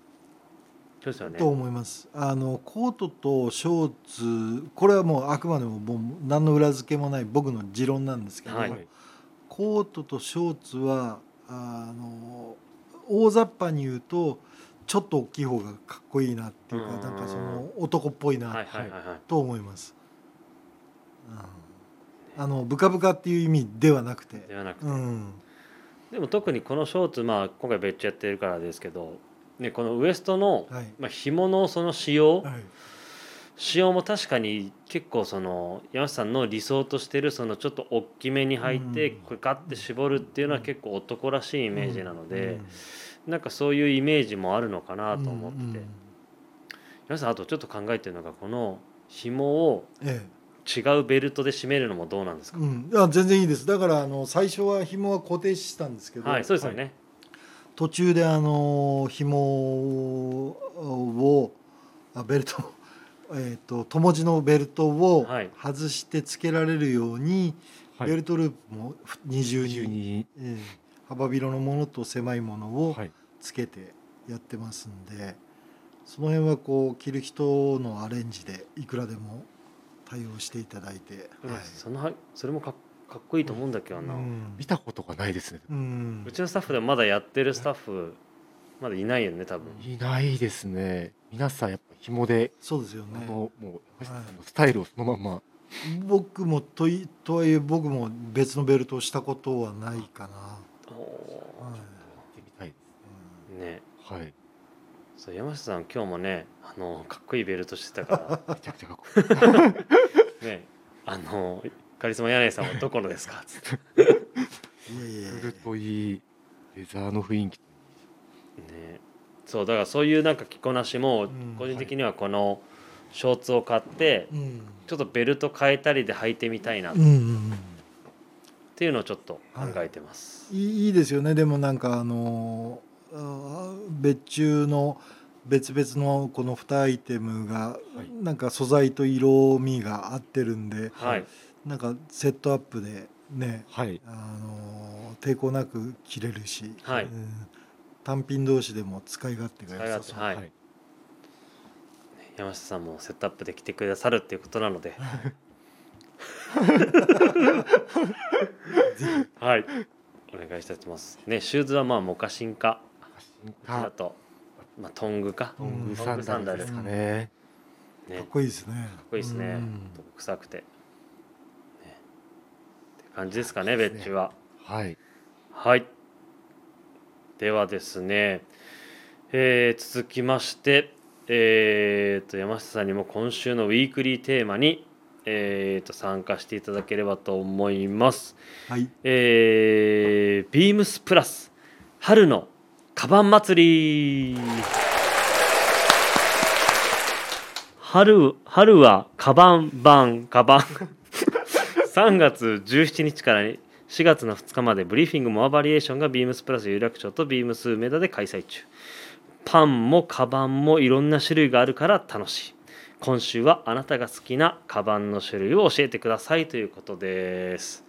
A: ですよね。
C: と思います。あのコートとショーツこれはもうあくまでももう何の裏付けもない僕の持論なんですけど、
A: はい。
C: コートとショーツはあの大雑把に言うとちょっと大きい方がかっこいいなっていうか
A: うん。
C: なんかその男っぽいなと思います、うん。あのブカブカっていう意味ではなくて。
A: ではなくて、
C: うん。
A: でも特にこのショーツまあ今回別注やってるからですけど、ね、このウエストの、
C: はい。
A: まあ、紐のその仕様、
C: はい。
A: 仕様も確かに結構その山下さんの理想としてるそのちょっと大きめに履いて
C: うん。
A: これガッて絞るっていうのは結構男らしいイメージなので
C: うん。
A: なんかそういうイメージもあるのかなと思ってて。皆さんあとちょっと考えてるのがこの紐を
C: え
A: 違うベルトで締めるのもどうなんですか、
C: えうん、いや全然いいです。だからあの最初は紐は固定したんですけど、
A: はいそうですよね、
C: 途中であの紐をあベルト えっ、と友字のベルトを
A: はい。
C: 外してつけられるように、
B: はい。
C: ベルトループも二重に、
B: に。
C: ええ。幅広のものと狭いものを
B: はい。
C: つけてやってますんで、その辺はこう着る人のアレンジでいくらでも対応していただいて、
A: うん
C: はい。
A: そのそれもかっかっこいいと思うんだけどな、う
C: うん。
B: 見たことがないですね。
C: うん。
A: ちのスタッフでもまだやってるスタッフまだいないよね多分、
B: いないですね。皆さんやっぱ紐で
C: そうですよね。
B: あのもう
C: はい。
B: スタイルをそのまま。
C: 僕もといとはいえ僕も別のベルトをしたことはないかな、
A: お
C: はい。
B: やってみたいです。
A: ーね。
B: はい。
A: そう山下さん今日もねあのかっこいいベルトしてたか
B: めちゃくちゃかっこいい。
A: ら ね。あのカリスマ柳井さんはどこのですか？つって
C: いやいやいや。
B: するといいレザーの雰囲気
A: ね。そうだからそういうなんか着こなしも
C: うん。
A: 個人的にはこのショーツを買って
C: うん。
A: ちょっとベルト変えたりで履いてみたいなっていうのをちょっと考えてます、
C: いいいいですよね。でもなんかあの別注の別々のこの2アイテムが
B: はい。
C: なんか素材と色味が合ってるんで
A: はい
C: なんかセットアップでね
B: はい。
C: あの抵抗なく着れるし、
A: はい。
C: うん。単品同士でも使い勝手が良さそう。
A: 使いはい。山下さんもセットアップで来てくださるっていうことなので。はい。お願いしたいと思います。ねシューズはまあモカシンか。
B: 新
A: こちら
B: 化
A: と、まあ、トングか。
C: トング
B: サンダルですかね。
A: ね
C: かっこいいですね。
A: かっこいいですね。
C: うん。
A: 臭くて感じですかね別注は。
B: はい。
A: はい。ではですね、えー続きましてえーと山下さんにも今週のウィークリーテーマに、えーと参加していただければと思います。
C: はい。
A: えー、ビームスプラス春のカバン祭り。春春はカバン版カバン3月17日から4月の2日までブリーフィングモアバリエーションがビームスプラス有楽町とビームス梅田で開催中。パンもカバンもいろんな種類があるから楽しい。今週はあなたが好きなカバンの種類を教えてくださいということです。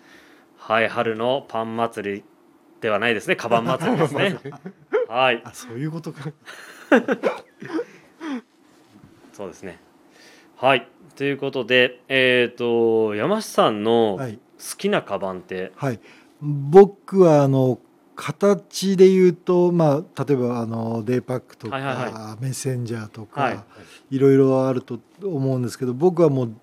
A: はい春のパン祭りではないですね。カバン祭りですね。はい。
C: あ、そういうことか。
A: そうですねはいということでえっ、と山下さんの好
C: はい。
A: きなカバンって、
C: はい。僕はあの形で言うと、まあ例えばあのデイパックとか、
A: はいはい
C: メッセンジャーとか、
A: はい
C: い、ろいろあると思うんですけど、僕はもう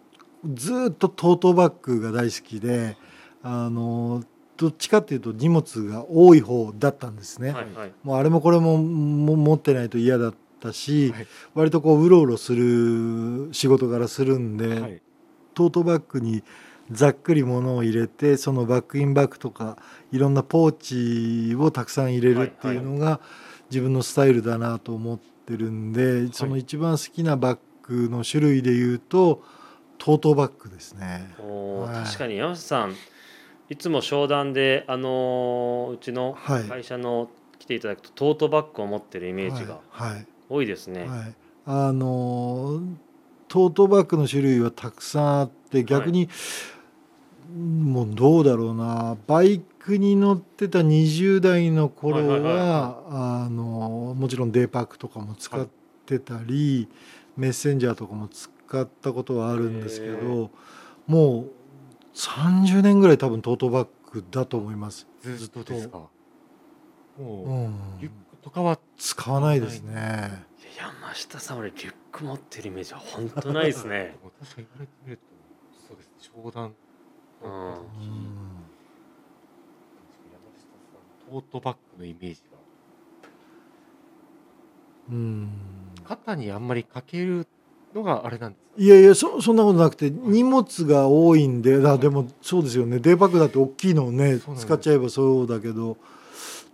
C: ずっとトートバッグが大好きで、あのどっちかっていうと荷物が多い方だったんですね。
A: はいはい
C: もうあれもこれもも持ってないと嫌だったし、
B: はい。
C: 割とこううろうろする仕事からするんで、
B: はい。
C: トートバッグにざっくり物を入れてそのバックインバッグとかいろんなポーチをたくさん入れるっていうのが自分のスタイルだなと思ってるんで、その一番好きなバッグの種類で言うとトートバッグですね。
A: 確かに山下さんいつも商談であのーうちの
C: はい。
A: 会社の来ていただくとトートバッグを持ってるイメージが。
C: はい、はい
A: 多いですね、
C: はい、あのートートバッグの種類はたくさんあって逆に、もうどうだろうな。バイクに乗ってた20代の頃は,、
A: はいはいはい。
C: あのもちろんデイパックとかも使ってたり、メッセンジャーとかも使ったことはあるんですけ
A: へ
C: どもう30年ぐらい多分トートバッグだと思います。
B: ずっと。ですか？
C: う
B: もう、
C: ん、
B: リュックとかは
C: 使わないですね。
A: いや山下さん俺リュック持ってるイメージは本当ないですね。
B: 確かに言われてみるとそうですね商談。
A: うん。
C: うん
B: 山下さんトートバッグのイメージが
C: うん。
B: 肩にあん。まりかけるのがあれなんですか
C: いやいやそそんなことなくて荷物が多いんであでもそうですよね。デイパックだって大きいのをね使っちゃえばそうだけど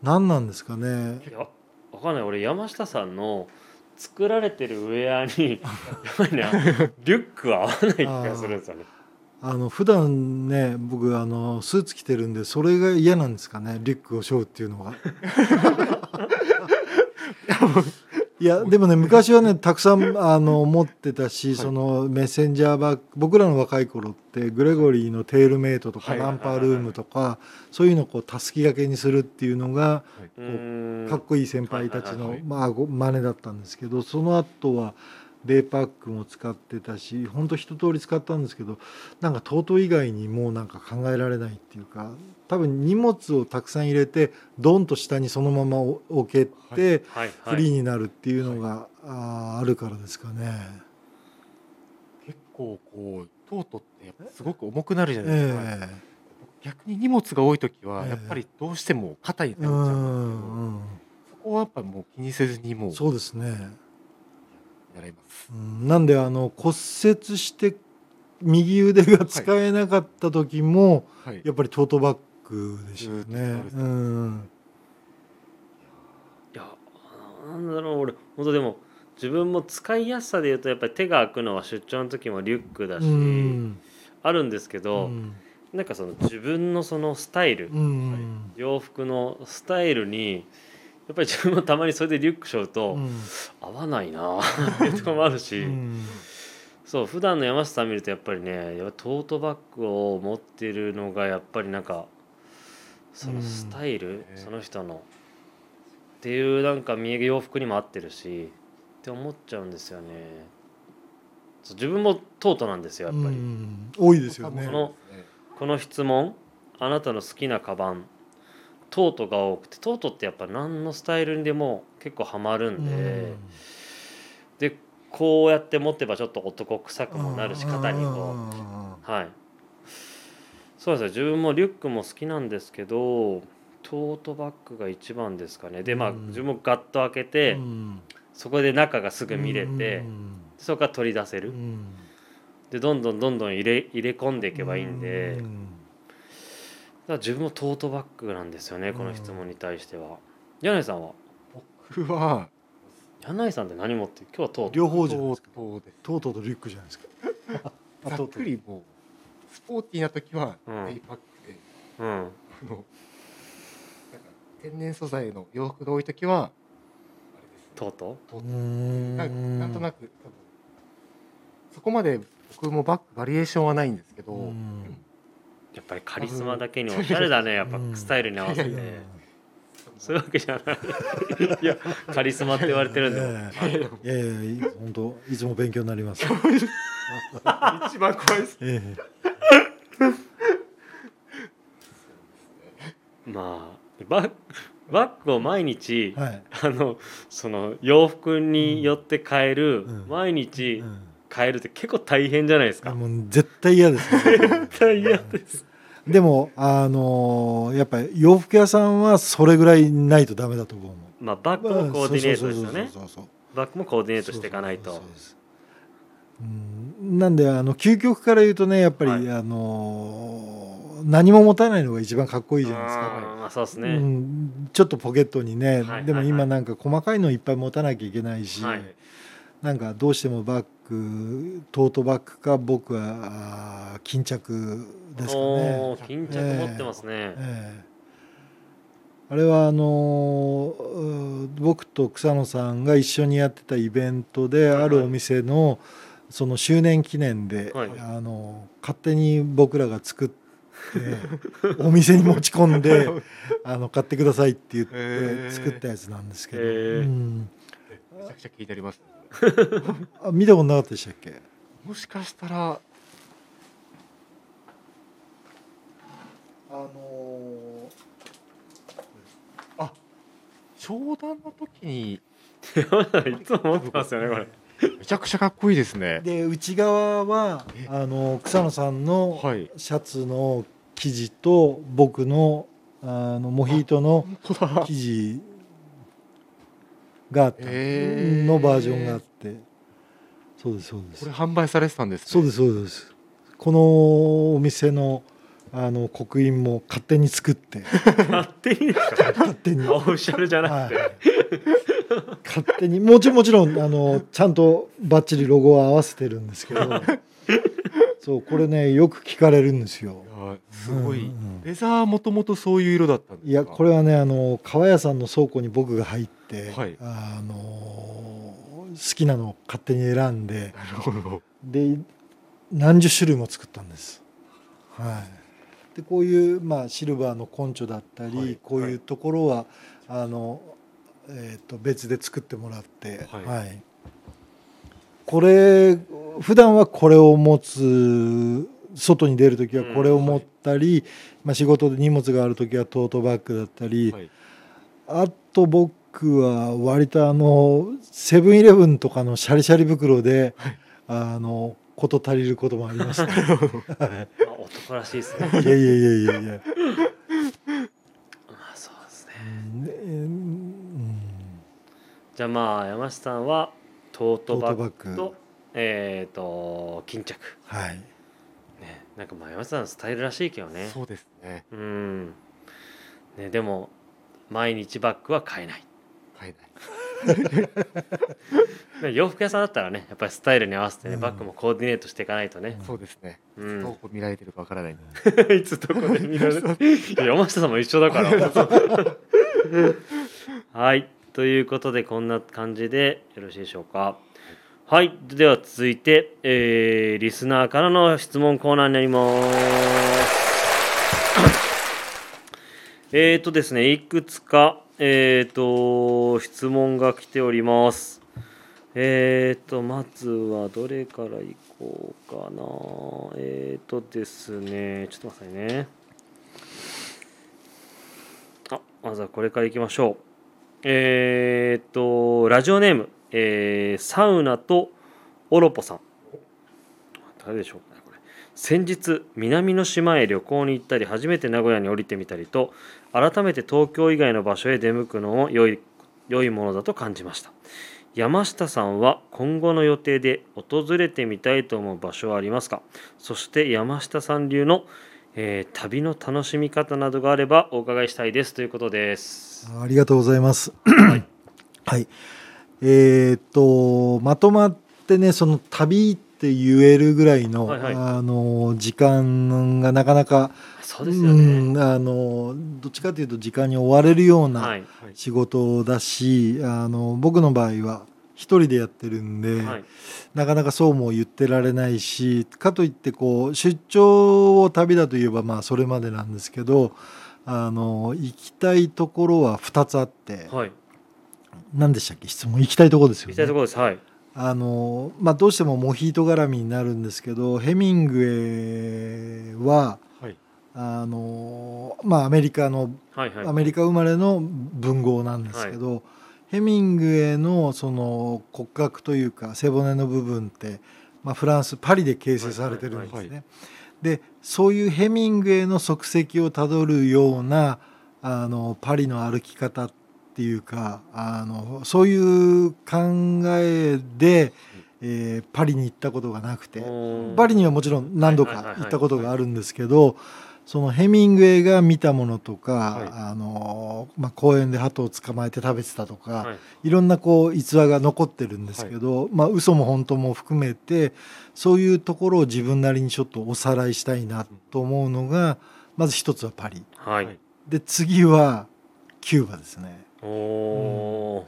C: 何なんですかね。
A: いやわかんない俺山下さんの作られてるウェアにやっぱりねリュックは合わない気がするんですよね。
C: あの普段ね僕あのスーツ着てるんでそれが嫌なんですかねリュックを背負うっていうのが。いやでもね昔はねたくさんあの持ってたし、そのメッセンジャーバッグ僕らの若い頃ってグレゴリーのテールメイトとか、
B: はい。
C: ランパールームとか、そういうのをこうたすき掛けにするっていうのが
A: うーん。
C: かっこいい先輩たちの
A: はいはいはい。
C: まあご真似だったんですけどその後はデーパックも使ってたし本当一通り使ったんですけどなんかトート以外にもうなんか考えられないっていうか多分荷物をたくさん入れてドンと下にそのまま置けて、
A: はい
C: フリー
A: はい。
C: になるっていうのが、あーあるからですかね。
B: 結構こうトートってすごく重くなるじゃないですか、
C: え
B: 逆に荷物が多い時は
C: ええ。
B: やっぱりどうしても肩に
C: えう
B: なっちゃうんですけど、
C: んうん。
B: そこはやっぱもう気にせずにもう。
C: そうですね。
B: やれます。
C: うん。なんであの骨折して右腕が使えなかった時も、
B: はい。
C: やっぱりトートバッグでしたね。うん、
A: いやなんだろう俺本当でも自分も使いやすさで言うとやっぱり手が開くのは出張の時もリュックだし、
C: うん。
A: あるんですけど、
C: うん。
A: なんかその自分のそのスタイル、
C: うん
A: 洋服のスタイルにやっぱり自分もたまにそれでリュック背負うと、
C: うん。
A: 合わないな っていうところもあるし、
C: うん。
A: そう普段の山下さん見るとやっぱりねトートバッグを持ってるのがやっぱりなんかそのスタイル、
B: うん
A: その人のっていうなんか見え洋服にも合ってるしって思っちゃうんですよね。自分もトートなんですよやっぱり、
C: うん。多いですよね。
A: そ。のこの質問あなたの好きなカバントートが多くてトートってやっぱ何のスタイルにでも結構ハマるんで、でこうやって持てばちょっと男臭くもなるし肩にこう。はい。そうですね自分もリュックも好きなんですけどトートバッグが一番ですかね。でまあ
C: うん。
A: 自分もガッと開けて、
C: うん。
A: そこで中がすぐ見れて、
C: うん
A: そこから取り出せる、
C: うん。
A: でどんどんどんどん入れ入れ込んでいけばいいんで、だ自分もトートバッグなんですよねこの質問に対しては。柳井さんは？
B: 僕は
A: 柳井さんって何持ってる？今日はトート。
C: 両方じゃないですか。
B: トートです
C: トートとリュックじゃないですか。あ
B: ざっ
C: ト。ート
B: くりもうスポーティーな時は
A: うん。
B: デイパックで、
A: うん。
B: あのなんか天然素材の洋服が多い時はあれですね。
A: トート？
B: トー
C: う
B: ト
C: ん
B: なん。なんとなく多分。そこまで僕もバッグバリエーションはないんですけど、
C: うん
A: やっぱりカリスマだけにおしゃれだね。やっぱ
C: うん
A: スタイルに合わせて。
B: いやいやい
A: そういうわけじゃない。いやカリスマって言われてるんだよ、
C: ええ。いやいや本当いつも勉強になります。
B: 一番怖いです。
C: え
A: まあバッグバッグを毎日、
C: えはい。
A: あのその洋服によって変える、
C: うん。
A: 毎日
C: うん
A: 変えるって結構大変じゃないですか、
C: あもう絶対嫌です、ね。
A: 絶対嫌です。
C: でもあのやっぱり洋服屋さんはそれぐらいないとダメだと思う。
A: まあバッグもコーディネートですよね。バッグもコーディネートしていかないと。
C: なんであの究極から言うとねやっぱり、
A: はい。
C: あの何も持たないのが一番かっこいいじゃないですか。
A: あーまあそうですね、
C: うん、ちょっとポケットにね、
A: はい。
C: でも今なんか細かいのいっぱい持たなきゃいけないし、
A: はい
C: なんかどうしてもバッグトートバッグか僕は巾着ですかね。
A: 巾着持ってますね、
C: ええ。あれはあのう僕と草野さんが一緒にやってたイベントで
A: はい
C: あるお店のその周年記念で、
A: はい。
C: あの勝手に僕らが作って お店に持ち込んであの買ってくださいって言って作ったやつなんですけど、
A: へえ
C: うん。
B: めちゃくちゃ聞いてあります
C: あ見たことなかったでしたっけ？
B: もしかしたら。
C: あの
B: あ商談の時に。
A: いつも持ってますよねこれ。
B: めちゃくちゃかっこいいですね。
C: で内側は
B: え。
C: あの草野さんの
B: はい。
C: シャツの生地と僕のあのモヒートの生地があった。
B: へー。
C: のバージョンがあって。そうですそうです。
B: これ販売されてたんですね。
C: そうですそうです。このお店のあの刻印も勝手に作って。
A: 勝手に
C: 勝手に。
A: オフィシャルじゃなくて、
C: はい。勝手に。もちろんもちろんあのちゃんとバッチリロゴは合わせてるんですけど。そうこれねよく聞かれるんですよ。
B: すごい、
C: うんうん
B: レザーもともとそういう色だったんですか？
C: いやこれはねあの革屋さんの倉庫に僕が入って、
B: はい。
C: あの好きなのを勝手に選んでで何十種類も作ったんです。はい、でこういう、まあ、シルバーのコンチョだったり、
B: はい。
C: こういうところはあの、えー、と別で作ってもらって、
B: はい。
C: これ普段はこれを持つ外に出る時はこれを持ったり、まあ、仕事で荷物がある時はトートバッグだったり、
B: はい。
C: あと僕は割とあのセブンイレブンとかのシャリシャリ袋で、あの事足りることもありました。
A: 男らしいですね。
C: いやいやいやいやいや。
A: まあそうですね。
C: でうん。
A: じゃあまあ山下さんはトートバッグと
C: グ。
A: えっ、と巾着。
C: はい。
A: ねなんかまあ山下さんのスタイルらしいけどね。
B: そうですね。
A: うん。ねでも毎日バッグは買えない
B: 買えない。
A: ね 洋服屋さんだったらねやっぱりスタイルに合わせてね、
C: うん。
A: バッグもコーディネートしていかないとね、
B: そうですね、
A: うん。
B: どこ見られてるかわからないんで。
A: いつどこで見られる？いや山下さんも一緒だから。はい。ということでこんな感じでよろしいでしょうか。はい。では続いて、えーリスナーからの質問コーナーになります。えーとですねいくつかえーと質問が来ております。えーとまずはどれからいこうかな。えーとですねちょっと待ってね。あまずはこれからいきましょう。えーとラジオネーム、えーサウナとオロポさん。誰でしょう先日南の島へ旅行に行ったり初めて名古屋に降りてみたりと改めて東京以外の場所へ出向くのも良い良いものだと感じました山下さんは今後の予定で訪れてみたいと思う場所はありますか？そして山下さん流の、えー旅の楽しみ方などがあればお伺いしたいですということです。
C: ありがとうございます。
A: はい、
C: はい。えーっとまとまってねその旅って言えるぐらいの、
A: はいはい。
C: あの時間がなかなか
A: そうですよね。
C: んあのどっちかというと時間に追われるような
A: はい、
C: 仕事だし、あの僕の場合は一人でやってるんで、
A: はい、
C: なかなかそうも言ってられないしかといってこう出張を旅だといえばまあそれまでなんですけどあの行きたいところは2つあって、
A: はい、
C: 何でしたっけ？質問。行きたいところですよね。
A: 行きたいところです。はい、
C: あのまあ、どうしてもモヒート絡みになるんですけどヘミングウェイは
B: はい。
C: あの、まあ、アメリカの
A: はい、はい、
C: アメリカ生まれの文豪なんですけど、ヘミングウェイのその骨格というか背骨の部分って、まあ、フランスパリで形成されてるんですね。
B: はいは
C: でそういうヘミングウェイの足跡をたどるようなあのパリの歩き方っていうかあのそういう考えで、えーパリに行ったことがなくて。パリにはもちろん何度か行ったことがあるんですけどそのヘミングウェイが見たものとか、
B: はい。
C: あのまあ、公園で鳩を捕まえて食べてたとか、
A: はい、
C: い、ろんなこう逸話が残ってるんですけど、まあ嘘も本当も含めてそういうところを自分なりにちょっとおさらいしたいなと思うのがまず一つはパリ。
A: はい、
B: はい。
C: で次はキューバですね。
A: おお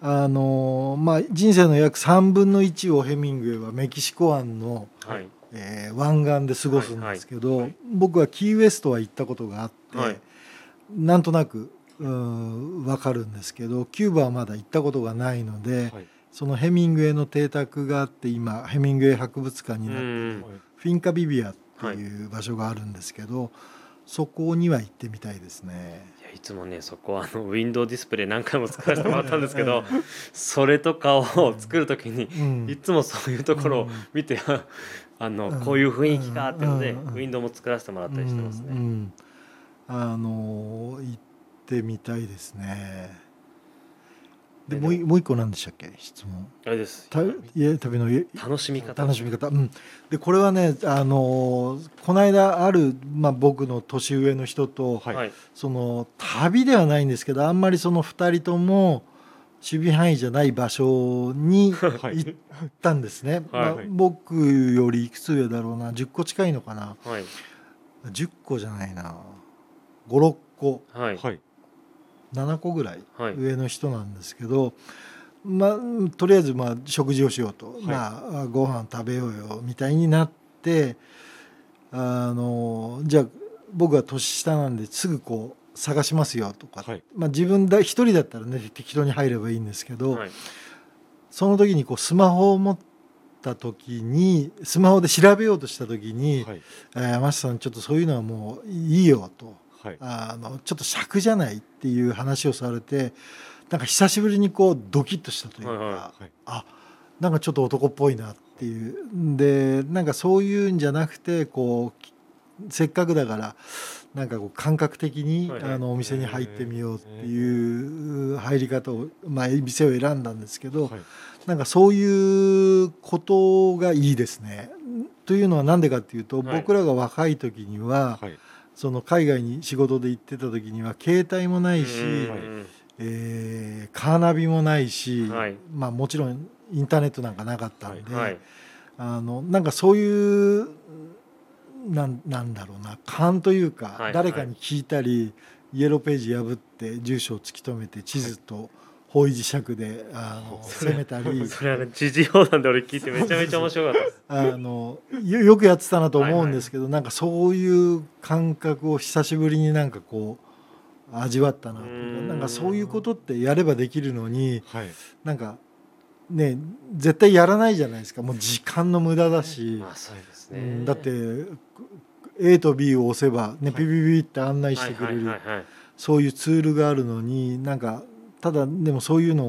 C: あのまあ、人生の約3分の1をヘミングウェイはメキシコ湾の
A: ー、はい、
C: えー湾岸で過ごすんですけど、
B: はい。はい
C: 僕はキーウェストは行ったことがあって、
A: はい。
C: なんとなくうん分かるんですけどキューバはまだ行ったことがないので、
B: はい。
C: そのヘミングウェイの邸宅があって今ヘミングウェイ博物館に
A: う
C: なって
A: ん、
C: フィンカビビアっていう場所があるんですけど、そこには行ってみたいですね。
A: いつもねそこはあのウィンドウディスプレイ何回も作らせてもらったんですけどそれとかを作る時に
C: うん。
A: いつもそういうところを見て、あのこういう雰囲気かっていうので、
C: うん。
A: ウィンドウも作らせてもらったりしてますね。
C: うん。うん。あの行ってみたいですね。で
A: ね
C: もういもう一個何でしたっけ？質問。
A: あれです。
C: たいや旅のい
A: 楽しみ方。
C: 楽しみ方。うん。でこれはねあのこの間あるまあ僕の年上の人と、
B: はい。
A: はい。
C: その旅ではないんですけどあんまりその二人とも守備範囲じゃない場所に
B: はい。
C: 行ったんですね、まあ
B: はい。
C: 僕よりいくつ上だろうな。10個近いのかな。
A: はい。
C: 10個じゃないな。56個。
A: はい。
B: はい
C: 7個ぐらい
A: はい。
C: 上の人なんですけど、まあ、とりあえずまあ食事をしようと、
B: い。
C: まあ、ご飯食べようよみたいになってあのじゃあ僕は年下なんですぐこう探しますよとか、
B: はい。
C: まあ、自分だ一人だったらね適当に入ればいいんですけど、
A: はい。
C: その時にこうスマホを持った時にスマホで調べようとした時に
B: はい「
C: えー山下さんちょっとそういうのはもういいよ」と。
B: はい。
C: あのちょっと尺じゃないっていう話をされてなんか久しぶりにこうドキッとしたというか、
A: はいはい
B: はい。
C: あなんかちょっと男っぽいなっていう。でなんかそういうんじゃなくてこうきせっかくだからなんかこう感覚的に、
A: はいはい。
C: あのお店に入ってみようっていう入り方を、まあ、店を選んだんですけど、
B: はい。
C: なんかそういうことがいいですね。というのは何でかっていうと、
A: はい。
C: 僕らが若い時には、
B: はい
C: その海外に仕事で行ってた時には携帯もないし、
A: うん。
C: えーカーナビもないし、
A: はい。
C: まあ、もちろんインターネットなんかなかったんで、
A: はい。
C: あのなんかそういうなんなんだろうな勘というか、
A: はい。
C: 誰かに聞いたり、イエローページ破って住所を突き止めて地図と方位磁石であの
B: そ
C: 攻めたり。
A: それはね時事報談で俺聞いてめちゃめちゃ面白かった。
C: あのよよくやってたなと思うんですけど、なんかそういう感覚を久しぶりになんかこう味わったななんかそういうことってやればできるのに
B: はい。
C: なんかね絶対やらないじゃないですか。もう時間の無駄だし、
A: まあそうですね。
C: うんだって A と B を押せば、ね
B: はい。
C: ピピピって案内してくれる、
A: はいはいはいはい。
C: そういうツールがあるのになんかただでもそういうの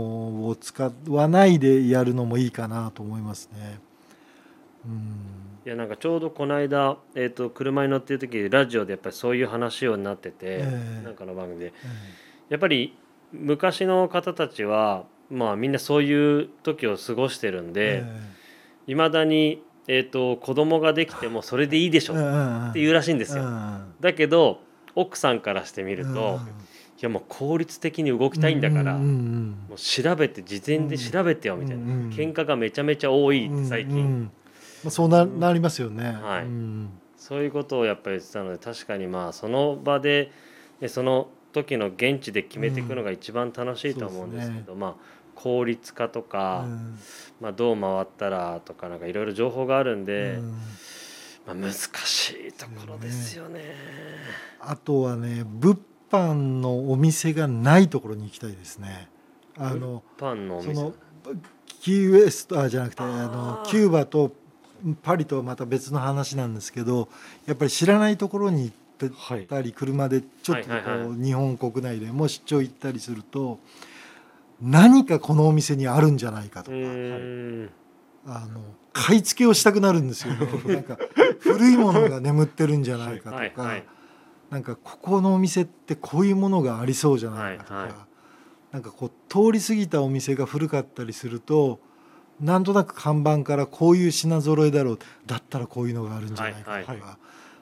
C: を使わないでやるのもいいかなと思いますね。うん。
A: いやなんかちょうどこの間、えー、と車に乗ってる時ラジオでやっぱりそういう話をなってて、
C: ええ。
A: なんかの番組で。
C: え
A: やっぱり昔の方たちはまあみんなそういう時を過ごしてるん
C: え
A: でいま、未だに、えー、と子供ができてもそれでいいでしょっ
C: って
A: いうらしいんですよ。だけど奥さんからしてみると、いやもう効率的に動きたいんだから、もう調べて事前で調べてよみたいな、
C: うんうん。
A: 喧嘩がめちゃめちゃ多いって最近、
C: うんうん。まあ、そうななりますよね。
A: はい。
C: うん
A: そういうことをやっぱり言ってたので確かにまあその場で、ね、その時の現地で決めていくのが一番楽しいとは思うんですけど、まあ効率化とか、
C: うん。
A: まあ、どう回ったらとかなんかいろいろ情報があるんで、
C: うん。
A: まあ、難しいところですよね。
C: あとはね物販のお店がないところに行きたいですね。あの
A: パンのお店？
C: そのキーウエストあじゃなくてあ
A: あ
C: の
A: ー
C: キューバとパリとはまた別の話なんですけどやっぱり知らないところに行って
B: はい
C: たり車でちょっとこう日本国内でも出張行ったりすると何かこのお店にあるんじゃないかと
A: う
C: かあの買い付けをしたくなるんですよね。なんか古いものが眠ってるんじゃないかとか、
A: はいはい
C: なんかここのお店ってこういうものがありそうじゃないかとか、
A: はいはい
C: なんかこう通り過ぎたお店が古かったりするとなんとなく看板からこういう品揃えだろうだったらこういうのがあるんじゃないかとか、
B: はいはい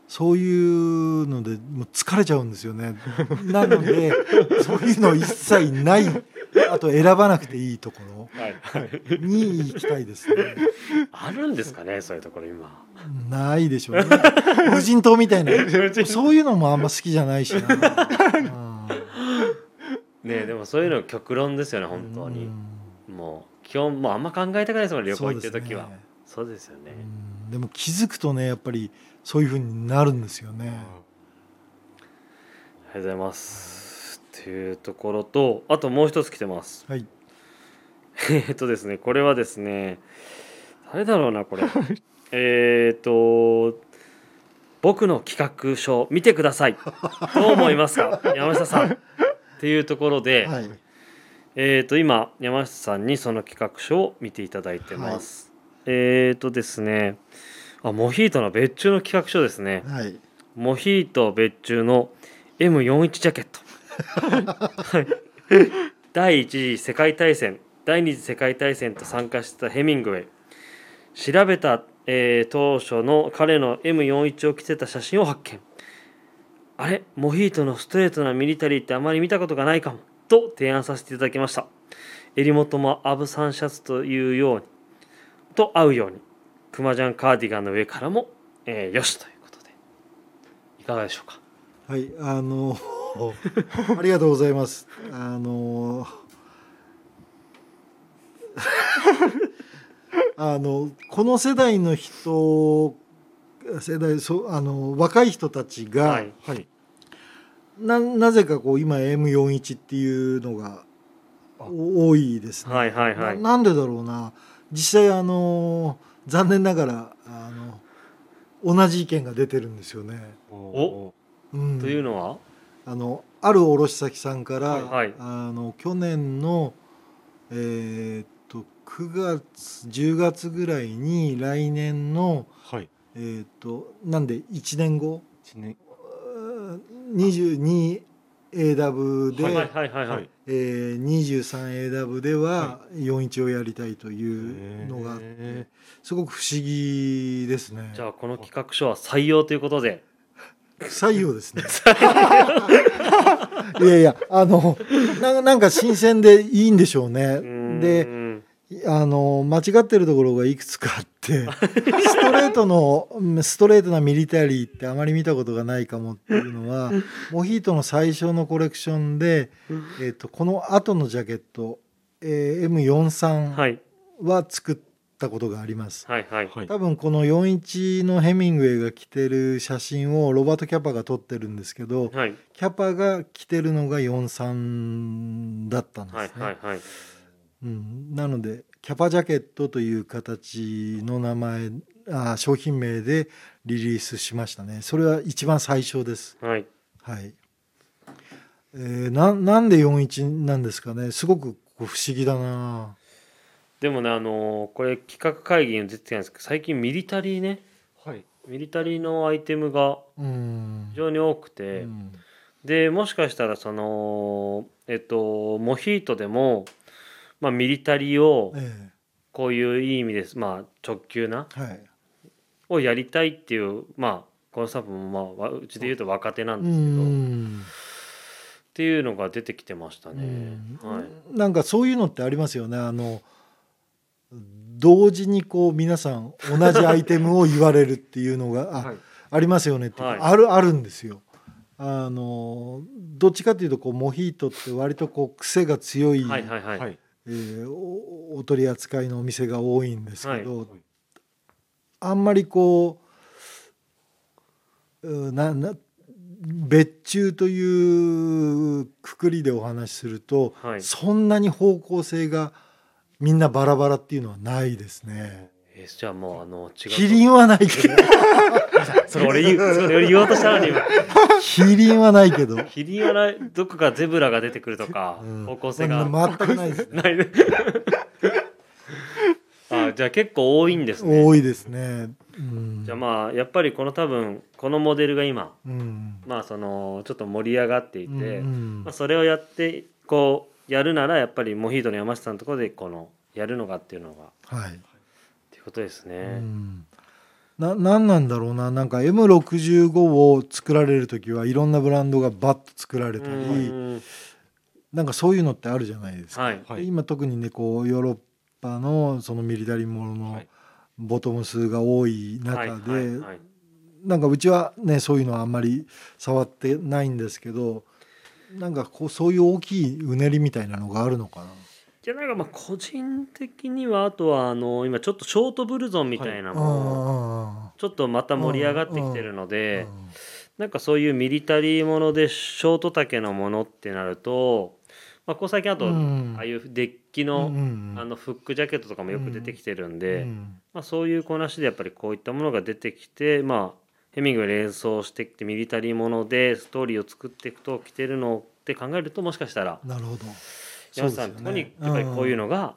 C: そういうのでもう疲れちゃうんですよね。なので そういうの一切ない あと選ばなくていいところに行きたいですね。
A: あるんですかねそういうところ今。
C: ないでしょうね。無人島みたいな。そういうのもあんま好きじゃないしな。うん
A: ねでもそういうの極論ですよね本当に、もう基本もうあんま考えたくないですもん旅行行ってる時は
C: そうです
A: よね、
C: うんでも気づくとねやっぱりそういうふうになるんですよね。
A: ありがとうございますっていうところとあともう一つ来てます
C: はい。
A: えーっとですねこれはですね誰だろうなこれ えっと僕の企画書見てくださいどう思いますか？山下さんっていうところで、
C: はい。
A: えー、と今山下さんにその企画書を見ていただいてます。えっ、とですねあモヒートの別注の企画書ですね。
C: はい。
A: モヒート別注の M41 ジャケット。はい。第一次世界大戦第二次世界大戦と参加したヘミングウェイ。調べた、えー当初の彼の M41 を着てた写真を発見。あれ？モヒートのストレートなミリタリーってあまり見たことがないかも。と提案させていただきました。襟元もアブサンシャツというように。と合うように。クマジャンカーディガンの上からも、えーよしということで。いかがでしょうか？
C: はい、あのありがとうございます。あのあのこの世代の人世代そうあの若い人たちが、
A: はい
B: はい
C: ななぜかこう今 M41 っていうのがお多いですね。
A: はいはいはい
C: ななんでだろうな実際あの残念ながらあの同じ意見が出てるんですよね。
B: お
C: うん、
A: というのは？
C: あのある卸先さんから、
A: はい。
C: あの去年のえーっと9月10月ぐらいに来年の
B: はい。
C: えーっとなんで1年後？
B: 一年。
C: 22AW で、
A: はい。はい。はい。はい、
B: はい。
C: えー、23AW では41をやりたいというのがあって、
B: へ
C: すごく不思議ですね。
A: じゃあこの企画書は採用ということで
C: 採用ですね。いやいやあのななんか新鮮でいいんでしょうね。で
A: で
C: あの間違ってるところがいくつかあってストレートのうんストレートなミリタリーってあまり見たことがないかもっていうのは モヒートの最初のコレクションで、えっとこの後のジャケット、えー M43
A: は
C: 作ったことがあります。
A: はいはい。
B: はい。
C: 多分この41のヘミングウェイが着てる写真をロバート・キャパが撮ってるんですけど
A: はい。
C: キャパが着てるのが43だったんです
A: は
C: ね。
A: いはいはい。
C: うん、なのでキャパジャケットという形の名前あ商品名でリリースしましたね。それは一番最初です。
A: はい。
C: はい、えーななんで41なんですかね。すごく不思議だな
A: でもねあのーこれ企画会議に出てたんですけど最近ミリタリーね
B: はい。
A: ミリタリーのアイテムが
C: うん。
A: 非常に多く
C: う
A: て、
C: ん。
A: でもしかしたらそのえっとモヒートでも、まあ、ミリタリーを
C: え
A: こういういい意味ですまあ直球な
C: えはい。
A: をやりたいっていうまあこのスタッフもまあわうちで言うと若手なん
C: う
A: ですけど、っ
C: ん。
A: ていうのが出てきてましたね。
C: うん。
A: はい。
C: なんかそういうのってありますよね。あの同時にこう皆さん同じアイテムを言われるっていうのがあ、
B: はい。
C: ありますよねって
A: はい。
C: あるあるんですよ。あのどっちかというとこうモヒートって割とこう癖が強い、
A: はいはいはい、
B: はい。
C: えーおお取り扱いのお店が多いんですけど、
B: はい。
C: あんまりこううなな別注というくくりでお話しすると、
A: はい。
C: そんなに方向性がみんなバラバラっていうのはないですね。
A: えーじゃあもうあの違う
C: キリンはないけど。
A: それ俺言うそれ俺言おうとしたのに。今
C: キリンはないけど。
A: キリンはないどこかゼブラが出てくるとか、
C: うん。
A: 方向性が。
C: ま全くないですね。
A: ないね。あじゃあ結構多いんですね。
C: 多いですね。うん、
A: じゃあまあやっぱりこの多分このモデルが今
C: うん、
A: まあそのちょっと盛り上がっていて、
C: うん。
A: まあ、それをやってこうやるならやっぱりモヒートの山下さんのところでこのやるのがっていうのが。
C: はい。
A: っていうことです
C: う
A: ね。
C: ん。ななんなんだろうな。なんか M65 を作られる時はいろんなブランドがバッと作られたり、
A: うん。
C: なんかそういうのってあるじゃないですか。
A: はい。
B: はい。
C: で今特にねこうヨーロッパのそのミリタリーものの
B: はい。
C: ボトム数が多い中で、なんかうちはねそういうのはあんまり触ってないんですけどなんかこうそういう大きいうねりみたいなのがあるのかな？
A: じゃあなんかまあ個人的にはあとはあの今ちょっとショートブルゾンみたいなのも
C: あ
A: ちょっとまた盛り上がってきてるの
C: ー
A: でなんかそういうミリタリーものでショート丈のものってなると、まあ、ここ最近あと
C: うん。
A: ああいうデッキ
C: うん
A: の
C: うん。
A: あのフックジャケットとかもよく出てきてるんで、
C: うん。
A: まあ、そういうこなしでやっぱりこういったものが出てきて、まあ、ヘミングウェイ連想してきてミリタリーものでストーリーを作っていくと着てるのって考えるともしかしたら
C: なるほど。
A: 山下さんのとこにやっぱりこういう
C: の。
A: のが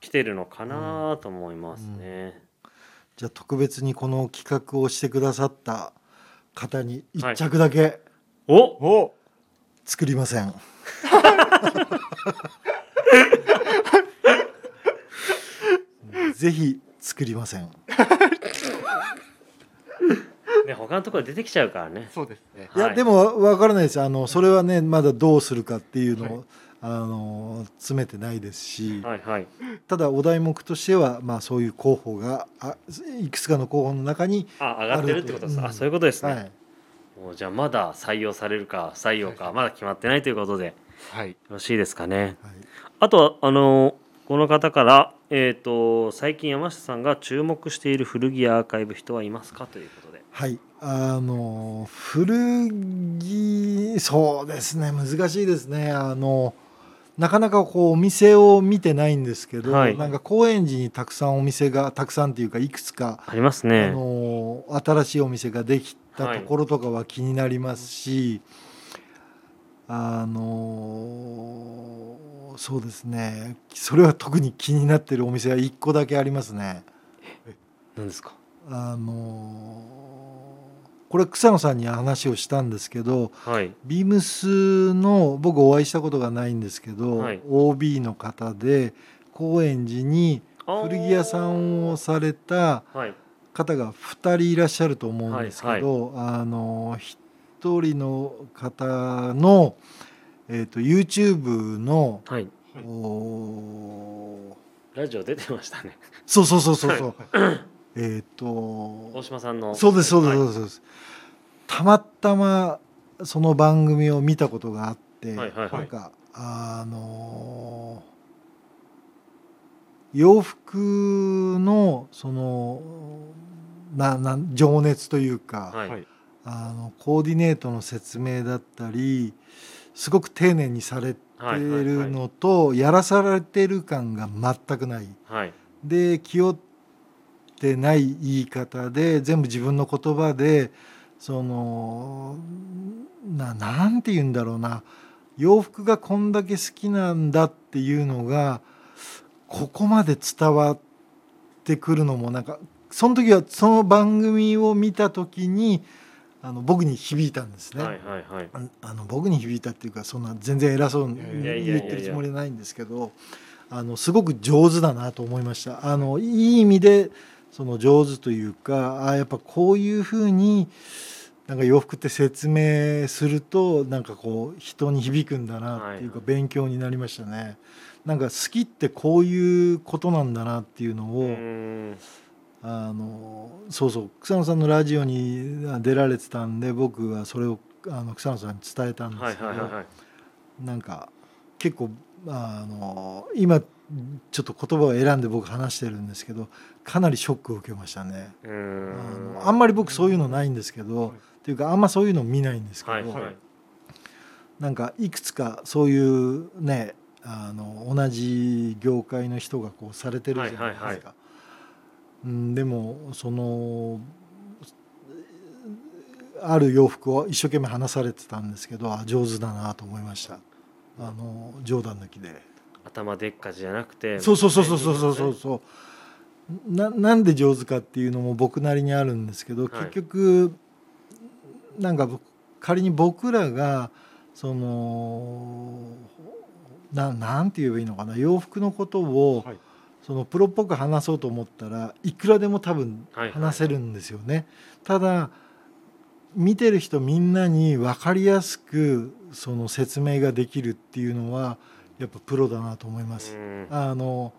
A: 来てるのかなと思いますね。
C: じゃあ特別にこの企画をしてくださった方に一着だけ
A: お
B: お
C: 作りません。ぜひ作りません。
A: ね他のところで出てきちゃうからね。
B: そうです。ね
C: いや、
A: はい。
C: でもわわからないです。あのそれはねまだどうするかっていうのを、
B: はい。
C: あの詰めてないですし、
A: はいはい。
C: ただお題目としては、まあ、そういう候補があいくつかの候補の中に、
A: あ上がってるってことです、
C: あると
A: あそういうことですね、
C: はい、
A: もうじゃあまだ採用されるか不採用かまだ決まってないということでよ
B: はい。
A: ろしいですかね。
C: はい。
A: あとはあのこの方から、えー、と最近山下さんが注目している古着アーカイブ人はいますか？ということで
C: はい、あの古着そうですね。難しいですね。あのなかなかこうお店を見てないんですけど、
A: はい。
C: なんか高円寺にたくさんお店がたくさんっていうかいくつか、
A: あります
C: あ
A: ね
C: の新しいお店ができたところとかは気になりますし、あのそうですね。それは特に気になってるお店は1個だけありますね。
A: 何ですか？
C: あのこれ草野さんに話をしたんですけど
A: はい。
C: ビームスの僕お会いしたことがないんですけど、
A: はい。
C: OB の方で高円寺に古着屋さんをされた
A: はい。
C: 方が2人いらっしゃると思うんですけど、あの1人の方の、えー、と YouTube の、
A: はい。
C: お
A: ラジオ出てましたね。
C: そうそうそうそうそうえっと
A: 大島さんの。
C: そうですそうです
A: はい
C: そうです、たまたまその番組を見たことがあって、
A: はいはいはい。
C: なんかあの洋服のそのななん情熱というか、
A: はい。
B: はい。
C: あのコーディネートの説明だったりすごく丁寧にされてるのと、やらされてる感が全くない。
A: はい。
C: で気負ってない言い方で全部自分の言葉でそのななんて言うんだろうな。洋服がこんだけ好きなんだっていうのがここまで伝わってくるのもなんかその時はその番組を見た時にあの僕に響いたんですね。
A: はいはいはい。
C: ああの僕に響いたっていうかそんな全然偉そうに言ってるつもりはないんですけどあのすごく上手だなと思いました。あのいい意味でその上手というかあやっぱこういうふうになんか洋服って説明するとなんかこう人に響くんだなっていうか
A: はい
C: 勉強になりましたね。なんか好きってこういうことなんだなっていうのを、あのそうそう草野さんのラジオに出られてたんで僕はそれをあの草野さんに伝えたんで
A: はい
C: すけど、なんか結構あの今ちょっと言葉を選んで僕話してるんですけどかなりショックを受けましたね。あのあんまり僕そういうのないんですけど、っていうかあんまそういうの見ないんですけど、
A: はいはい。
C: なんかいくつかそういうねあの同じ業界の人がこうされてるじゃないですか。
A: はいはいは
C: うん、でもそのある洋服を一生懸命話されてたんですけどあ上手だなと思いました。あの冗談抜きで
A: 頭でっかちじゃなくて
C: そうそうそうそうそうそうそう。
A: う
C: そうななんで上手かっていうのも僕なりにあるんですけど、
A: はい。
C: 結局なんか僕仮に僕らがそのななんて言えばいいのかな洋服のことを、
B: はい。
C: そのプロっぽく話そうと思ったらいくらでも多分
A: はいはい。
C: 話せるんですよね。ただ見てる人みんなに分かりやすくその説明ができるっていうのはやっぱプロだなと思います。
A: ん
C: あの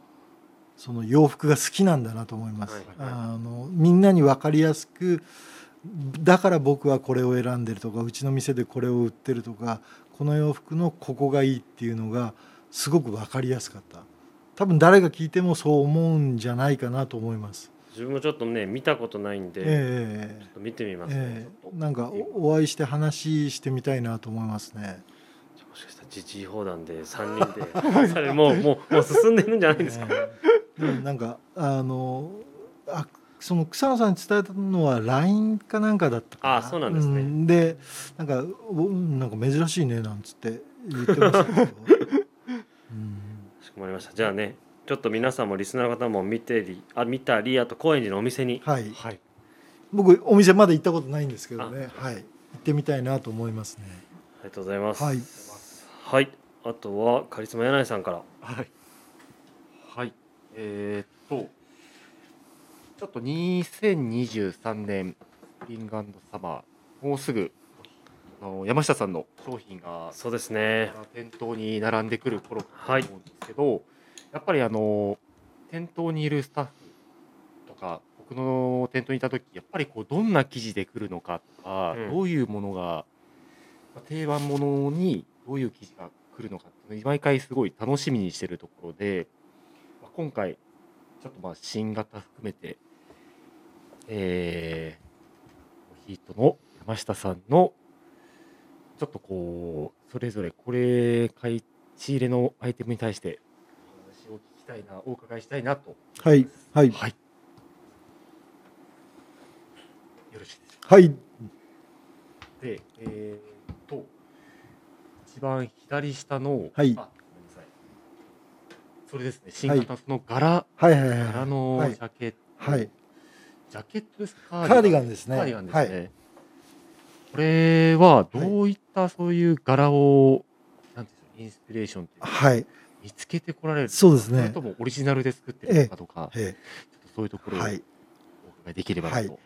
C: その洋服が好きなんだなと思います。
A: はいはい
C: あのみんなに分かりやすくだから僕はこれを選んでるとかうちの店でこれを売ってるとかこの洋服のここがいいっていうのがすごく分かりやすかった多分誰が聞いてもそう思うんじゃないかなと思います。
A: 自分もちょっとね見たことないんで、
C: ええ
A: ちょっと見てみますね、
C: え
A: ちょっと
C: えなんかおお会いして話してみたいなと思いますね。
A: 自治放談で3人でそれもうもうもう進んでるんじゃないですか、
C: ええでもなんかあのあその草野さんに伝えたのは LINE かなんかだったかな。
A: あそうなんですね。
C: でなんかおなんか珍しいねなんつって言ってましたけど、うん、
A: かしこまりました。じゃあねちょっと皆さんもリスナーの方も見てりあ見たりあと高円寺のお店に。
C: はい。
B: はい。
C: 僕お店まだ行ったことないんですけどね。はい。行ってみたいなと思いますね。
A: ありがとうございます。
C: はい
A: はい。あとはカリスマ柳井さんから。
B: はい。はい。えー、っと、ちょっと2023年、フィンガンドサマー、もうすぐあの山下さんの商品が
A: そうですね。
B: 店頭に並んでくる頃だと
A: はい
B: 思うんですけど、やっぱりあの店頭にいるスタッフとか僕の店頭にいた時やっぱりこうどんな生地で来るのかとか、
A: うん。
B: どういうものがまあ定番ものにどういう生地が来るのかっていうのを毎回すごい楽しみにしてるところで、まあ、今回ちょっとまあ新型含めてえー、ヒートの山下さんのちょっとこうそれぞれこれ買い仕入れのアイテムに対してお話を聞きたいなお伺いしたいなと。
C: はいはい。
B: はい。よろしいですか？
C: はい。
B: でえー、一番左下の
C: はい。
B: あごめんなさい。それですね。新型のその柄、
C: はい。はい。はい。
B: 柄の
C: はい
B: ジャケット、
C: はい。
B: ジャケットですか？
C: カーディガンですね。
B: カーディガンですね。これはどういったそういう柄を、なんていうんでしょうインスピレーションっていうか
C: はい。
B: 見つけてこられる
C: そうですね。
B: それともオリジナルで作ってるのかとか、
C: え
B: ちょっとそういうところをお伺
C: えはい
B: いできればなと。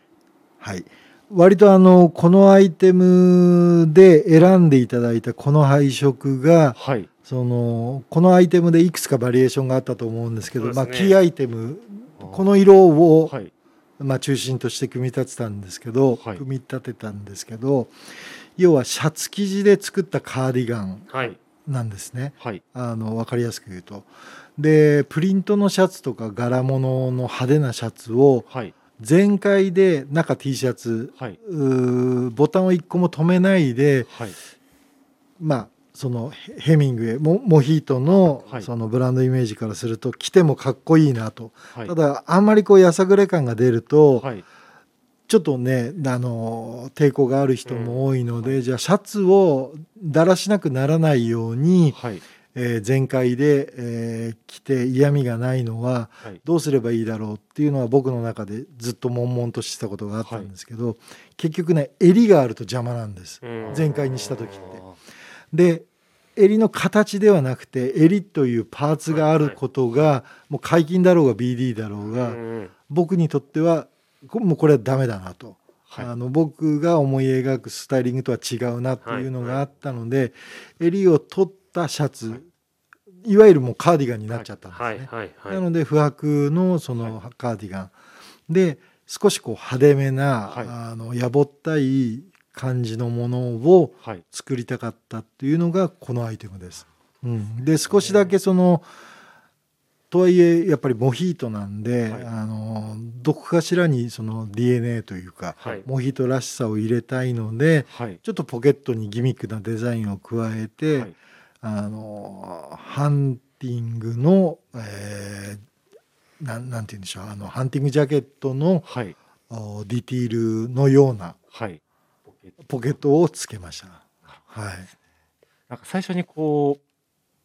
C: はい割とあのこのアイテムで選んでいただいたこの配色が
B: はい。
C: そのこのアイテムでいくつかバリエーションがあったと思うんですけど
A: ね
C: まあ、キーアイテムこの色を、
B: はい。
C: まあ、中心として組み立てたんですけど、
B: はい
C: 組み立てたんですけど要はシャツ生地で作ったカーディガン
A: はい
C: なんですね
B: はい。
C: あの分かりやすく言うと。でプリントのシャツとか柄物の派手なシャツを
B: はい。
C: 全開で中 T シャツ
B: はい。
C: ボタンを1個も止めないで
B: はい。
C: まあそのヘヘミングウェイモモヒートの
B: はい
C: そのブランドイメージからすると着てもかっこいいなと、
B: はい。
C: ただあんまりこうやさぐれ感が出ると、
B: はい。
C: ちょっとねあの抵抗がある人も多いので、じゃあシャツをだらしなくならないように、
B: はい。
C: えー全開で、えー着て嫌味がないのは
B: はい。
C: どうすればいいだろうっていうのは僕の中でずっと悶々としてたことがあったんですけど、結局ね襟があると邪魔なんです。
A: うん
C: 全開にした時ってで襟の形ではなくて襟というパーツがあることが、もう解禁だろうが BD だろうが、
A: うん
C: 僕にとってはこもうこれはダメだなと、
B: はい。
C: あの僕が思い描くスタイリングとは違うなっていうのがあったので、襟を取ったシャツ、い、わゆるもうカーディガンになっちゃったんですね。なので不白のそのカーディガン、で少しこう派手めな、
B: はい
C: あのやぼったい感じのものを
B: はい。
C: 作りたかったっていうのがこのアイテムです。うん、で少しだけそのとはいえやっぱりモヒートなんで、
B: はい
C: あのどこかしらにその DNA というか、
A: はい
C: モヒートらしさを入れたいので
B: はい。
C: ちょっとポケットにギミックなデザインを加えて、
B: はい。
C: あのハンティングの、えーなんなんて言うんでしょうあのハンティングジャケットの
B: はい。
C: おディティールのような
B: はい。ポケット
C: をつけました。はい
B: なんか最初にこう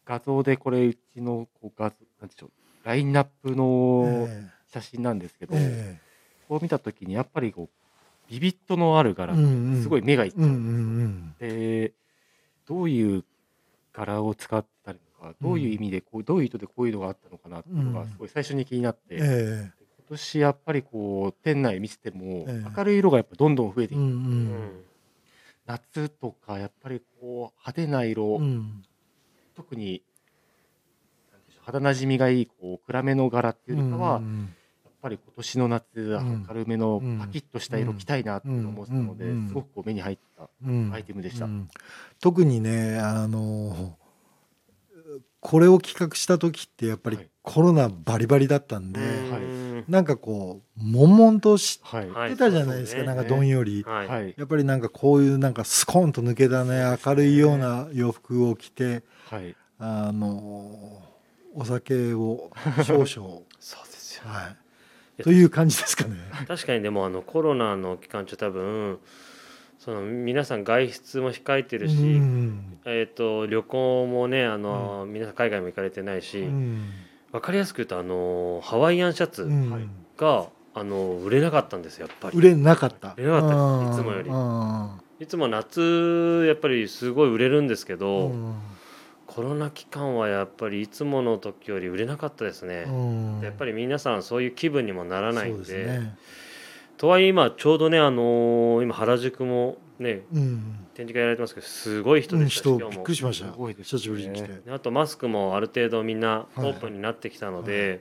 B: 画像でこれうちのこう画像なんでしょうラインナップの
C: え
B: 写真なんですけど、
C: え
B: こう見た時にやっぱりこうビビットのある柄、
C: うんうん
B: すごい目がいっちゃ
C: うんう
B: うんですよ、でどういう柄を使ったりとかどういう意味でこうどういう意図でこういうのがあったのかなっていうのが
C: うん。
B: すごい最初に気になって、
C: ええ。
B: 今年やっぱりこう店内見せても
C: ええ。
B: 明るい色がやっぱどんどん増えてきて、
C: うんう
A: うん。ん
B: 夏とかやっぱりこう派手な色、
C: うん。
B: 特になんでしょう肌なじみがいいこう暗めの柄っていうよりかは、
C: うん
B: やっぱり今年の夏
C: ん。
B: 明るめの
C: うん。
B: パキッとした色着たいなって思ってたので、すごくこう目に入った
C: うん。
B: アイテムでした。
C: うん。特にねあのこれを企画した時ってやっぱり
B: はい。
C: コロナバリバリだったんで、
A: うん
C: なんかこう悶々とし
B: はい、
A: はい
C: てたじゃないですか、
A: そうね
C: なんかどんより。
A: はい
B: はい、
C: やっぱりなんかこういうなんかスコーンと抜けたね。明るいような洋服を着て
B: はい、
C: あのお酒を少々。
A: そうですよ。
C: はいという感じですかね。
A: 確かにでもあのコロナの期間中多分その皆さん外出も控えてるし、
C: うん。
A: えー、と旅行もねあの、皆さん海外も行かれてないし、
C: うん。
A: 分かりやすく言うとあのハワイアンシャツが、あの売れなかったんですよやっぱり。
C: 売れなかった。
A: 売れなかった。
C: うん。
A: いつもより。
C: うん。
A: いつも夏やっぱりすごい売れるんですけど、
C: うん
A: コロナ期間はやっぱりいつもの時より売れなかったですね、
C: うん。
A: やっぱり皆さんそういう気分にもならないんで。
C: ね。
A: とはいえ今ちょうどねあのー今原宿もね
C: うん。
A: 展示会やられてますけどすごい人
C: うん
A: でしたし、
C: 人びっくりしました。久しぶりに来て。
A: であとマスクもある程度みんなオ
C: はい。
A: ープンになってきたので、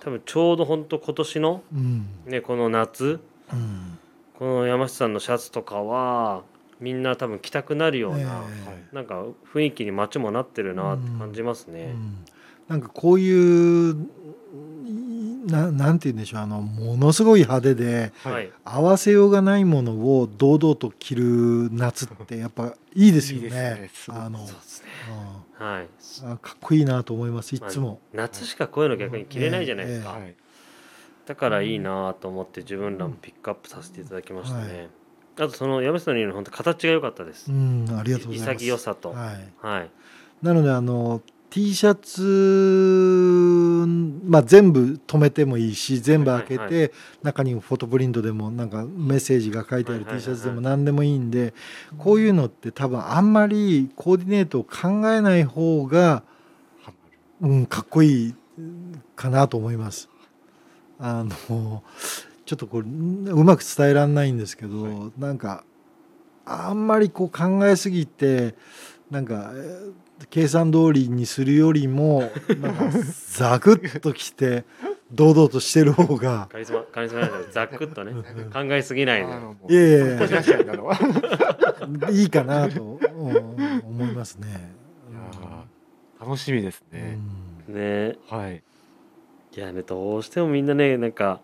A: 多分ちょうど本当今年の、
C: うん。
A: ね、この夏
C: うん。
A: この山下さんのシャツとかはみんな多分着たくなるような、
C: え
B: はい
A: なんか雰囲気に街もなってるなって感じます
C: え
A: ね。
C: うんなんかこういうななんて言うんでしょうあのものすごい派手で
A: はい、
C: 合わせようがないものを堂々と着る夏ってやっぱいいですよね。
B: いいね
C: あの、
A: そうですね。
C: うん
A: はい。
C: あかっこいいなと思いますいつも。
A: まあ夏しかこういうの逆に着れないじゃないですか。
B: はい
A: だからいいなと思って自分らもピックアップさせていただきましたね。
C: はい
A: あとその山下さんの言うの本当形が良かったです
C: う。んありがとうございます。
A: 潔さと。
C: はい。
A: はい。
C: なのであの T シャツ、まあ、全部止めてもいいし全部開けて、中にフォトプリントでもなんかメッセージが書いてある T シャツでも何でもいいんでこういうのって多分あんまりコーディネートを考えない方が、うん、かっこいいかなと思います。あのちょっとこれうまく伝えられないんですけど、
B: は
C: なんかあんまりこう考えすぎてなんかえー計算通りにするよりもなんか ザクッときて堂々としてる方が
A: カリスマカリスマライダーでざっくっとね
C: うん。
A: 考えすぎないで。
C: いやいやいや。
B: い
C: いかなとうん思いますね。
B: 楽しみです
C: う
B: ね、
C: ん。
A: ね。
B: はい。
A: いやねどうしてもみんなねなんか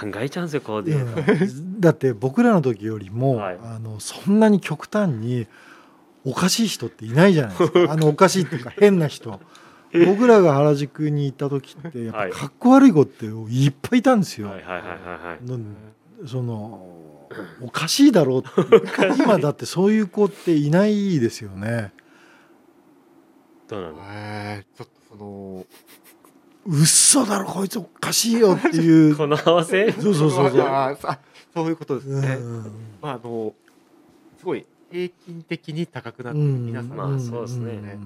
A: 考えちゃうんですよコーディネート。
C: うんだって僕らの時よりも、
A: はい
C: あのそんなに極端におかしい人っていないじゃないですか あのおかしいっていうか変な人僕らが原宿に行った時ってやっ
A: はい
C: ぱかっこ悪い子っていっぱいいたんですよ。そのおかしいだろうって 今だってそういう子っていないですよね。
A: どうなの？
B: えーちょっとその
C: 嘘だろこいつおかしいよっていう。
A: この合わせ？
C: そうそうそうそう。
B: あそういうことですね、
C: うん
B: まああのすごい平均的に高くなって皆さん、
A: まあそうですね
C: ん
A: ね。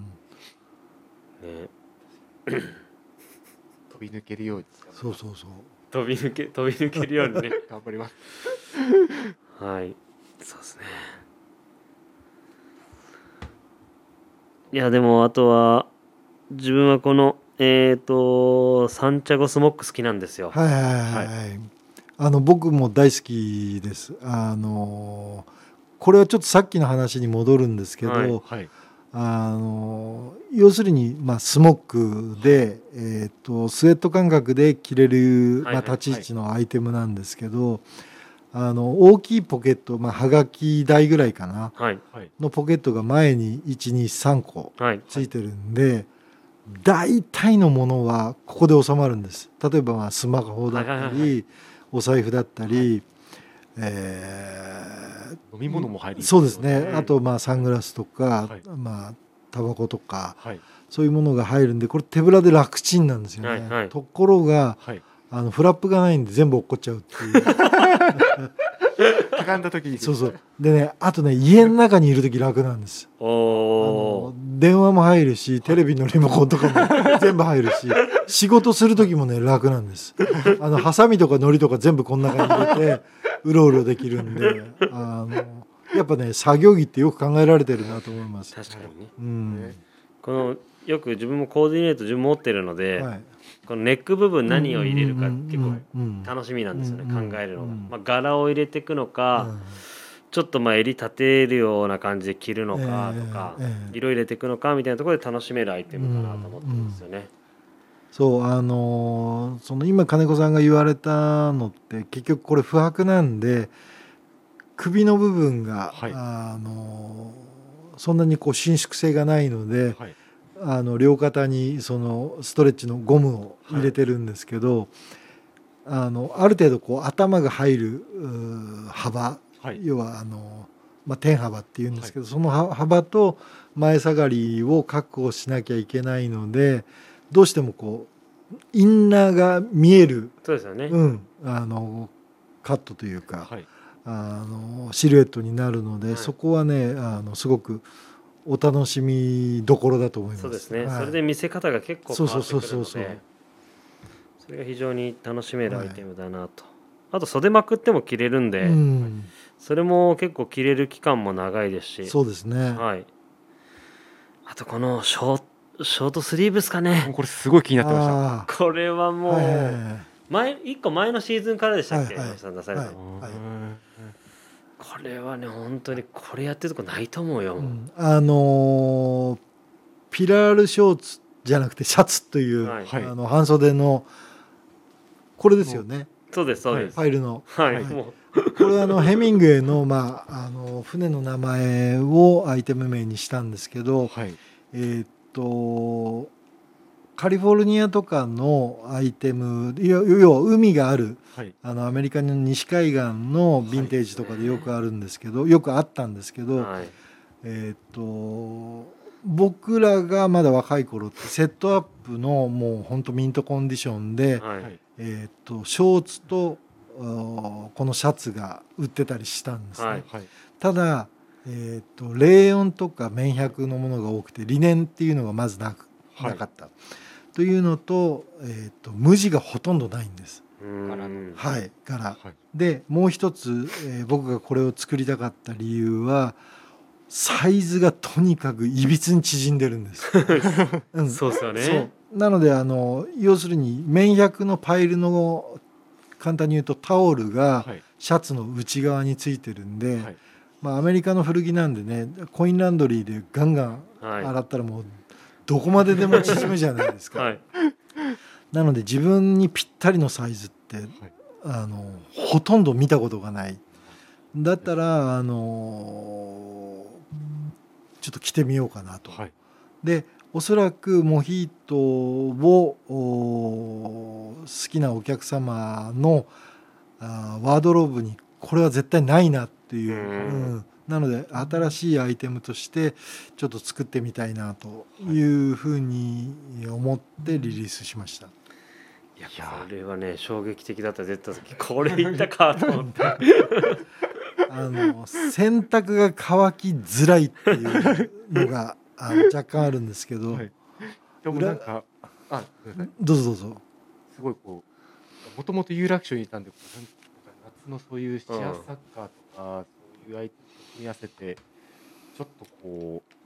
B: 飛び抜けるように
C: そうそうそう。
A: 飛び抜け飛び抜けるようにね。
B: 頑張ります
A: はい。そうですね。いやでもあとは自分はこのえっ、とサンチャゴスモック好きなんですよ。
C: はいはいはい、はい、あの僕も大好きです。あのこれはちょっとさっきの話に戻るんですけど、
A: はい
B: はい。
C: あの要するに、まあ、スモックで、えー、とスウェット感覚で着れる、まあ、立ち位置のアイテムなんですけど、あの大きいポケット、まあ、はがき台ぐらいかな
A: はい
B: はい。
C: のポケットが前に123個
A: はい。
C: ついてるんで、大体のものはここで収まるんです。例えばまあスマホだったり、
A: はいはいはい。
C: お財布だったり、え
B: 飲み物も入り
C: ーそうですね、
A: うん。
C: あとまあサングラスとか、
B: はい。
C: まあタバコとか
B: はい。
C: そういうものが入るんでこれ手ぶらで楽ちんなんですよね、
A: はいはい。
C: ところが
B: はい。
C: あのフラップがないんで全部落っこっちゃうっていう
B: かがんだ時に。
C: そうそう。でねあとね家の中にいる時楽なんです
A: お
C: あ
A: お
C: の電話も入るしテレビのリモコンとかも 全部入るし仕事する時もね楽なんです。あのハサミとか糊とか全部この中に入れてうろうろできるんであのやっぱね作業着ってよく考えられてるなと思います、
A: 確かにね。
C: うん。
B: ね。
A: このよく自分もコーディネート自分持ってるので、
C: はい、
A: このネック部分何を入れるか結構
C: 構
A: 楽しみなんですよね、
C: うん。
A: 考えるのが、
C: うん。
A: まあ、柄を入れていくのか、ちょっとまあ襟立てるような感じで着るのかとか、色入れていくのかみたいなところで楽しめるアイテムかなと思ってるんですよね。
C: そうあのーその今金子さんが言われたのって結局これ不白なんで首の部分が、
B: はい。
C: あのーそんなにこう伸縮性がないので、
B: はい
C: あの両肩にそのストレッチのゴムを入れてるんですけど、あのある程度こう頭が入る幅、
B: はい。
C: 要はあの、まあ、天幅っていうんですけど、そのは幅と前下がりを確保しなきゃいけないのでどうしてもこうインナーが見える、
A: そうですよね。
C: うん、あのカットというか、
B: はい。
C: あのシルエットになるので、
A: はい。
C: そこはねあのすごくお楽しみどころだと思います。
A: そうですね、
C: はい。
A: それで見せ方が結構変わってくるの
C: そうそうそうそうそう。
A: でそれが非常に楽しめるアイテムだなと。あと袖まくっても着れるんで、
C: うん、
A: それも結構着れる期間も長いですし。
C: そうですね。
A: はい。あとこのショーショートスリーブスかね。
B: これすごい気になってました。
C: あ
A: これはもう、前一個前のシーズンからでしたっけ、
C: はいはい
A: 吉さん出されたの、
C: はい
B: うん
A: これはね本当にこれやってるとこないと思うよ、
C: うん。あのーピラールショーツじゃなくてシャツという、
A: はい。
B: はい。
C: あの半袖のこれですよね、
A: そうですそうです。
C: ファイルの。
A: はい、
B: はい。
A: も
C: これはあのヘミングウェイの,、まあ、あの船の名前をアイテム名にしたんですけど、
B: はい。
C: えーっとカリフォルニアとかのアイテム要は海がある
B: はい。
C: あのアメリカの西海岸のヴィンテージとかでよくあるんですけど、よくあったんですけど、
A: うはい
C: えーっと僕らがまだ若い頃ってセットアップのもうほんとミントコンディションで、
A: はい
B: はい
C: えーっとショーツとこのシャツが売ってたりしたんですね。
A: はい
B: はい。
C: ただ、えー、とレーヨンとか綿100のものが多くてリネンっていうのがまずなく、
B: はい
C: なかったというのと,、えー、と無地がほとんどないんです。はい柄
B: はい。
C: でもう一つ、えー僕がこれを作りたかった理由はサイズがとにかくいびつに縮んでるんです。う ん
A: そうですよね
C: なのであの要するに綿100のパイルの簡単に言うとタオルが
B: はい。
C: シャツの内側についてるんで、
B: はい
C: まあ、アメリカの古着なんでねコインランドリーでガンガン
A: はい
C: 洗ったらもうどこまででも縮むじゃないですか、
A: はい。
C: なので自分にぴったりのサイズって、あのほとんど見たことがない。だったらあのちょっと着てみようかなと、
B: はい。
C: でおそらくモヒートをお好きなお客様のあーワードローブにこれは絶対ないなっていう、
A: うん。
C: うんなので新しいアイテムとしてちょっと作ってみたいなというふうに思ってリリースしました。
A: いや
B: いや。
A: これはね衝撃的だった絶対。時これいったかと思って
C: あの洗濯が乾きづらいっていうのがあの 若干あるんですけど、
B: はい。でもなんか、あ、
C: どうぞどうぞ。
B: すごいこう、もともと有楽町にいたんで、こうなんか夏のそういうシェアサッカーとか、そういうアイテムと組み合わせて、ちょっとこう、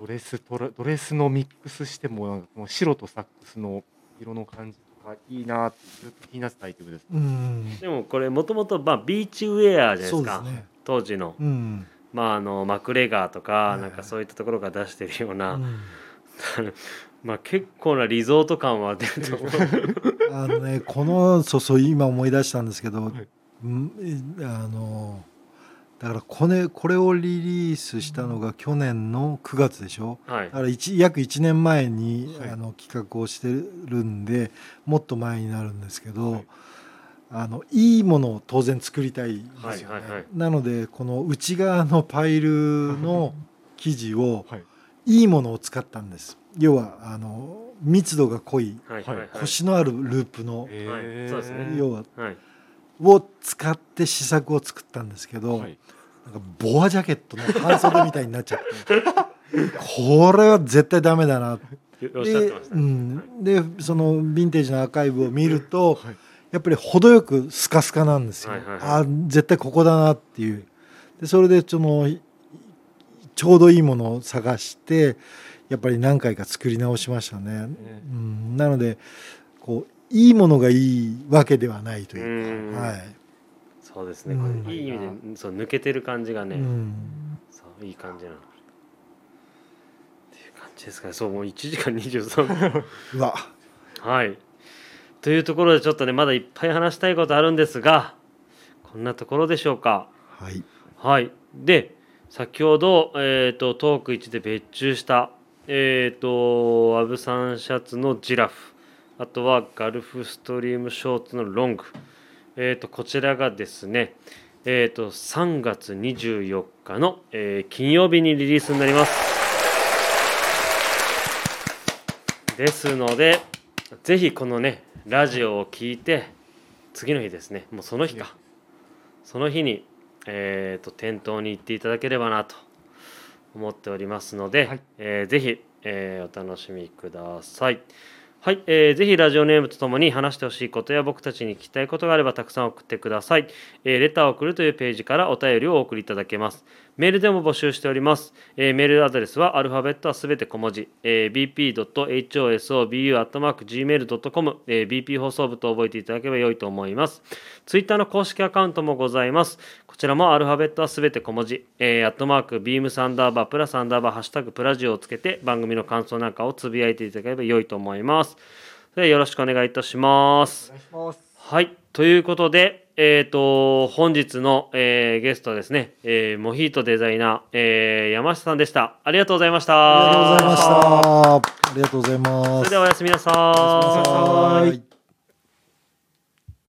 B: ドレストラドレスのミックスしても、なんかもう白とサックスの色の感じとかいいなってずっと気になってたアイテムです。
C: うん、
A: でもこれもともとまあビーチウェアじゃないですか。
C: そうですね。
A: 当時の。
C: うん、
A: まああのマクレガーとかなんかそういったところが出してるような、
C: うん。
A: まあ結構なリゾート感は出ると思う。
C: あのねこのそうそう今思い出したんですけど、
B: はい。
C: うんえあのだからこれこれをリリースしたのが去年の9月でしょ？
A: はい。
C: だから一約1年前に、
B: はい。
C: あの企画をしてるんでもっと前になるんですけど、
B: はい。
C: あのいいものを当然作りたいですよね、
A: はいはいはい。
C: なのでこの内側のパイルの生地を
B: はい。
C: いいものを使ったんです。要はあの密度が濃い
A: はいはいはい。
C: コシのあるループの、
B: え
A: そうですね。
C: 要は
A: はい
C: を使って試作を作ったんですけど、
B: はい。
C: なんかボアジャケットの半袖みたいになっちゃってこれは絶対ダメだな。で,、うん、でそのヴィンテージのアーカイブを見ると
B: はい。
C: やっぱり程よくスカスカなんですよ、
A: はいはいはい。
C: あ絶対ここだなっていう。でそれでそのいちょうどいいものを探してやっぱり何回か作り直しましたね、うん、なのでこういいものがいいわけではないというか、
A: うん。
C: はい、
A: そうですね、
C: うん。
A: いい意味でそう抜けてる感じがね、
C: うん。
A: そういい感じなの。っていう感じですかね。そうもう1時間23分。
C: うわ。
A: はい。というところでちょっとねまだいっぱい話したいことあるんですがこんなところでしょうか。
C: はい。
A: はい。で先ほど、えー、とトーク1で別注したえっ、とアブサンシャツのジラフあとはガルフストリームショーツのロング。えー、とこちらがですねえー、と3月24日の、えー金曜日にリリースになります。ですのでぜひこのねラジオを聞いて次の日ですねもうその日か。その日に、えー、と店頭に行っていただければなと思っておりますので、
B: はい。
A: えーぜひ、えーお楽しみくださいはい、えーぜひラジオネームとともに話してほしいことや僕たちに聞きたいことがあればたくさん送ってください、えーレターを送るというページからお便りをお送りいただけます。メールでも募集しております、えーメールアドレスはアルファベットはすべて小文字、えー bp.hosobu.gmail.com、えー BP 放送部と覚えていただければ良いと思います。ツイッターの公式アカウントもございます。ちらもアルファベットはすべて小文字、えー、アットマーク、ビームサンダーバー、プラスアンダーバー、ハッシュタグ、プラジオをつけて番組の感想なんかをつぶやいていただければ良いと思います。ではよろしくお願いいたします。
B: 願いします。
A: はい、ということで、えっ、と、本日の、えーゲストはですね、えーモヒートデザイナー、えー山下さんでした。ありがとうございました。
C: ありがとうございました。ありがとうございます。
A: それではおやすみなさ
C: おやすみなさい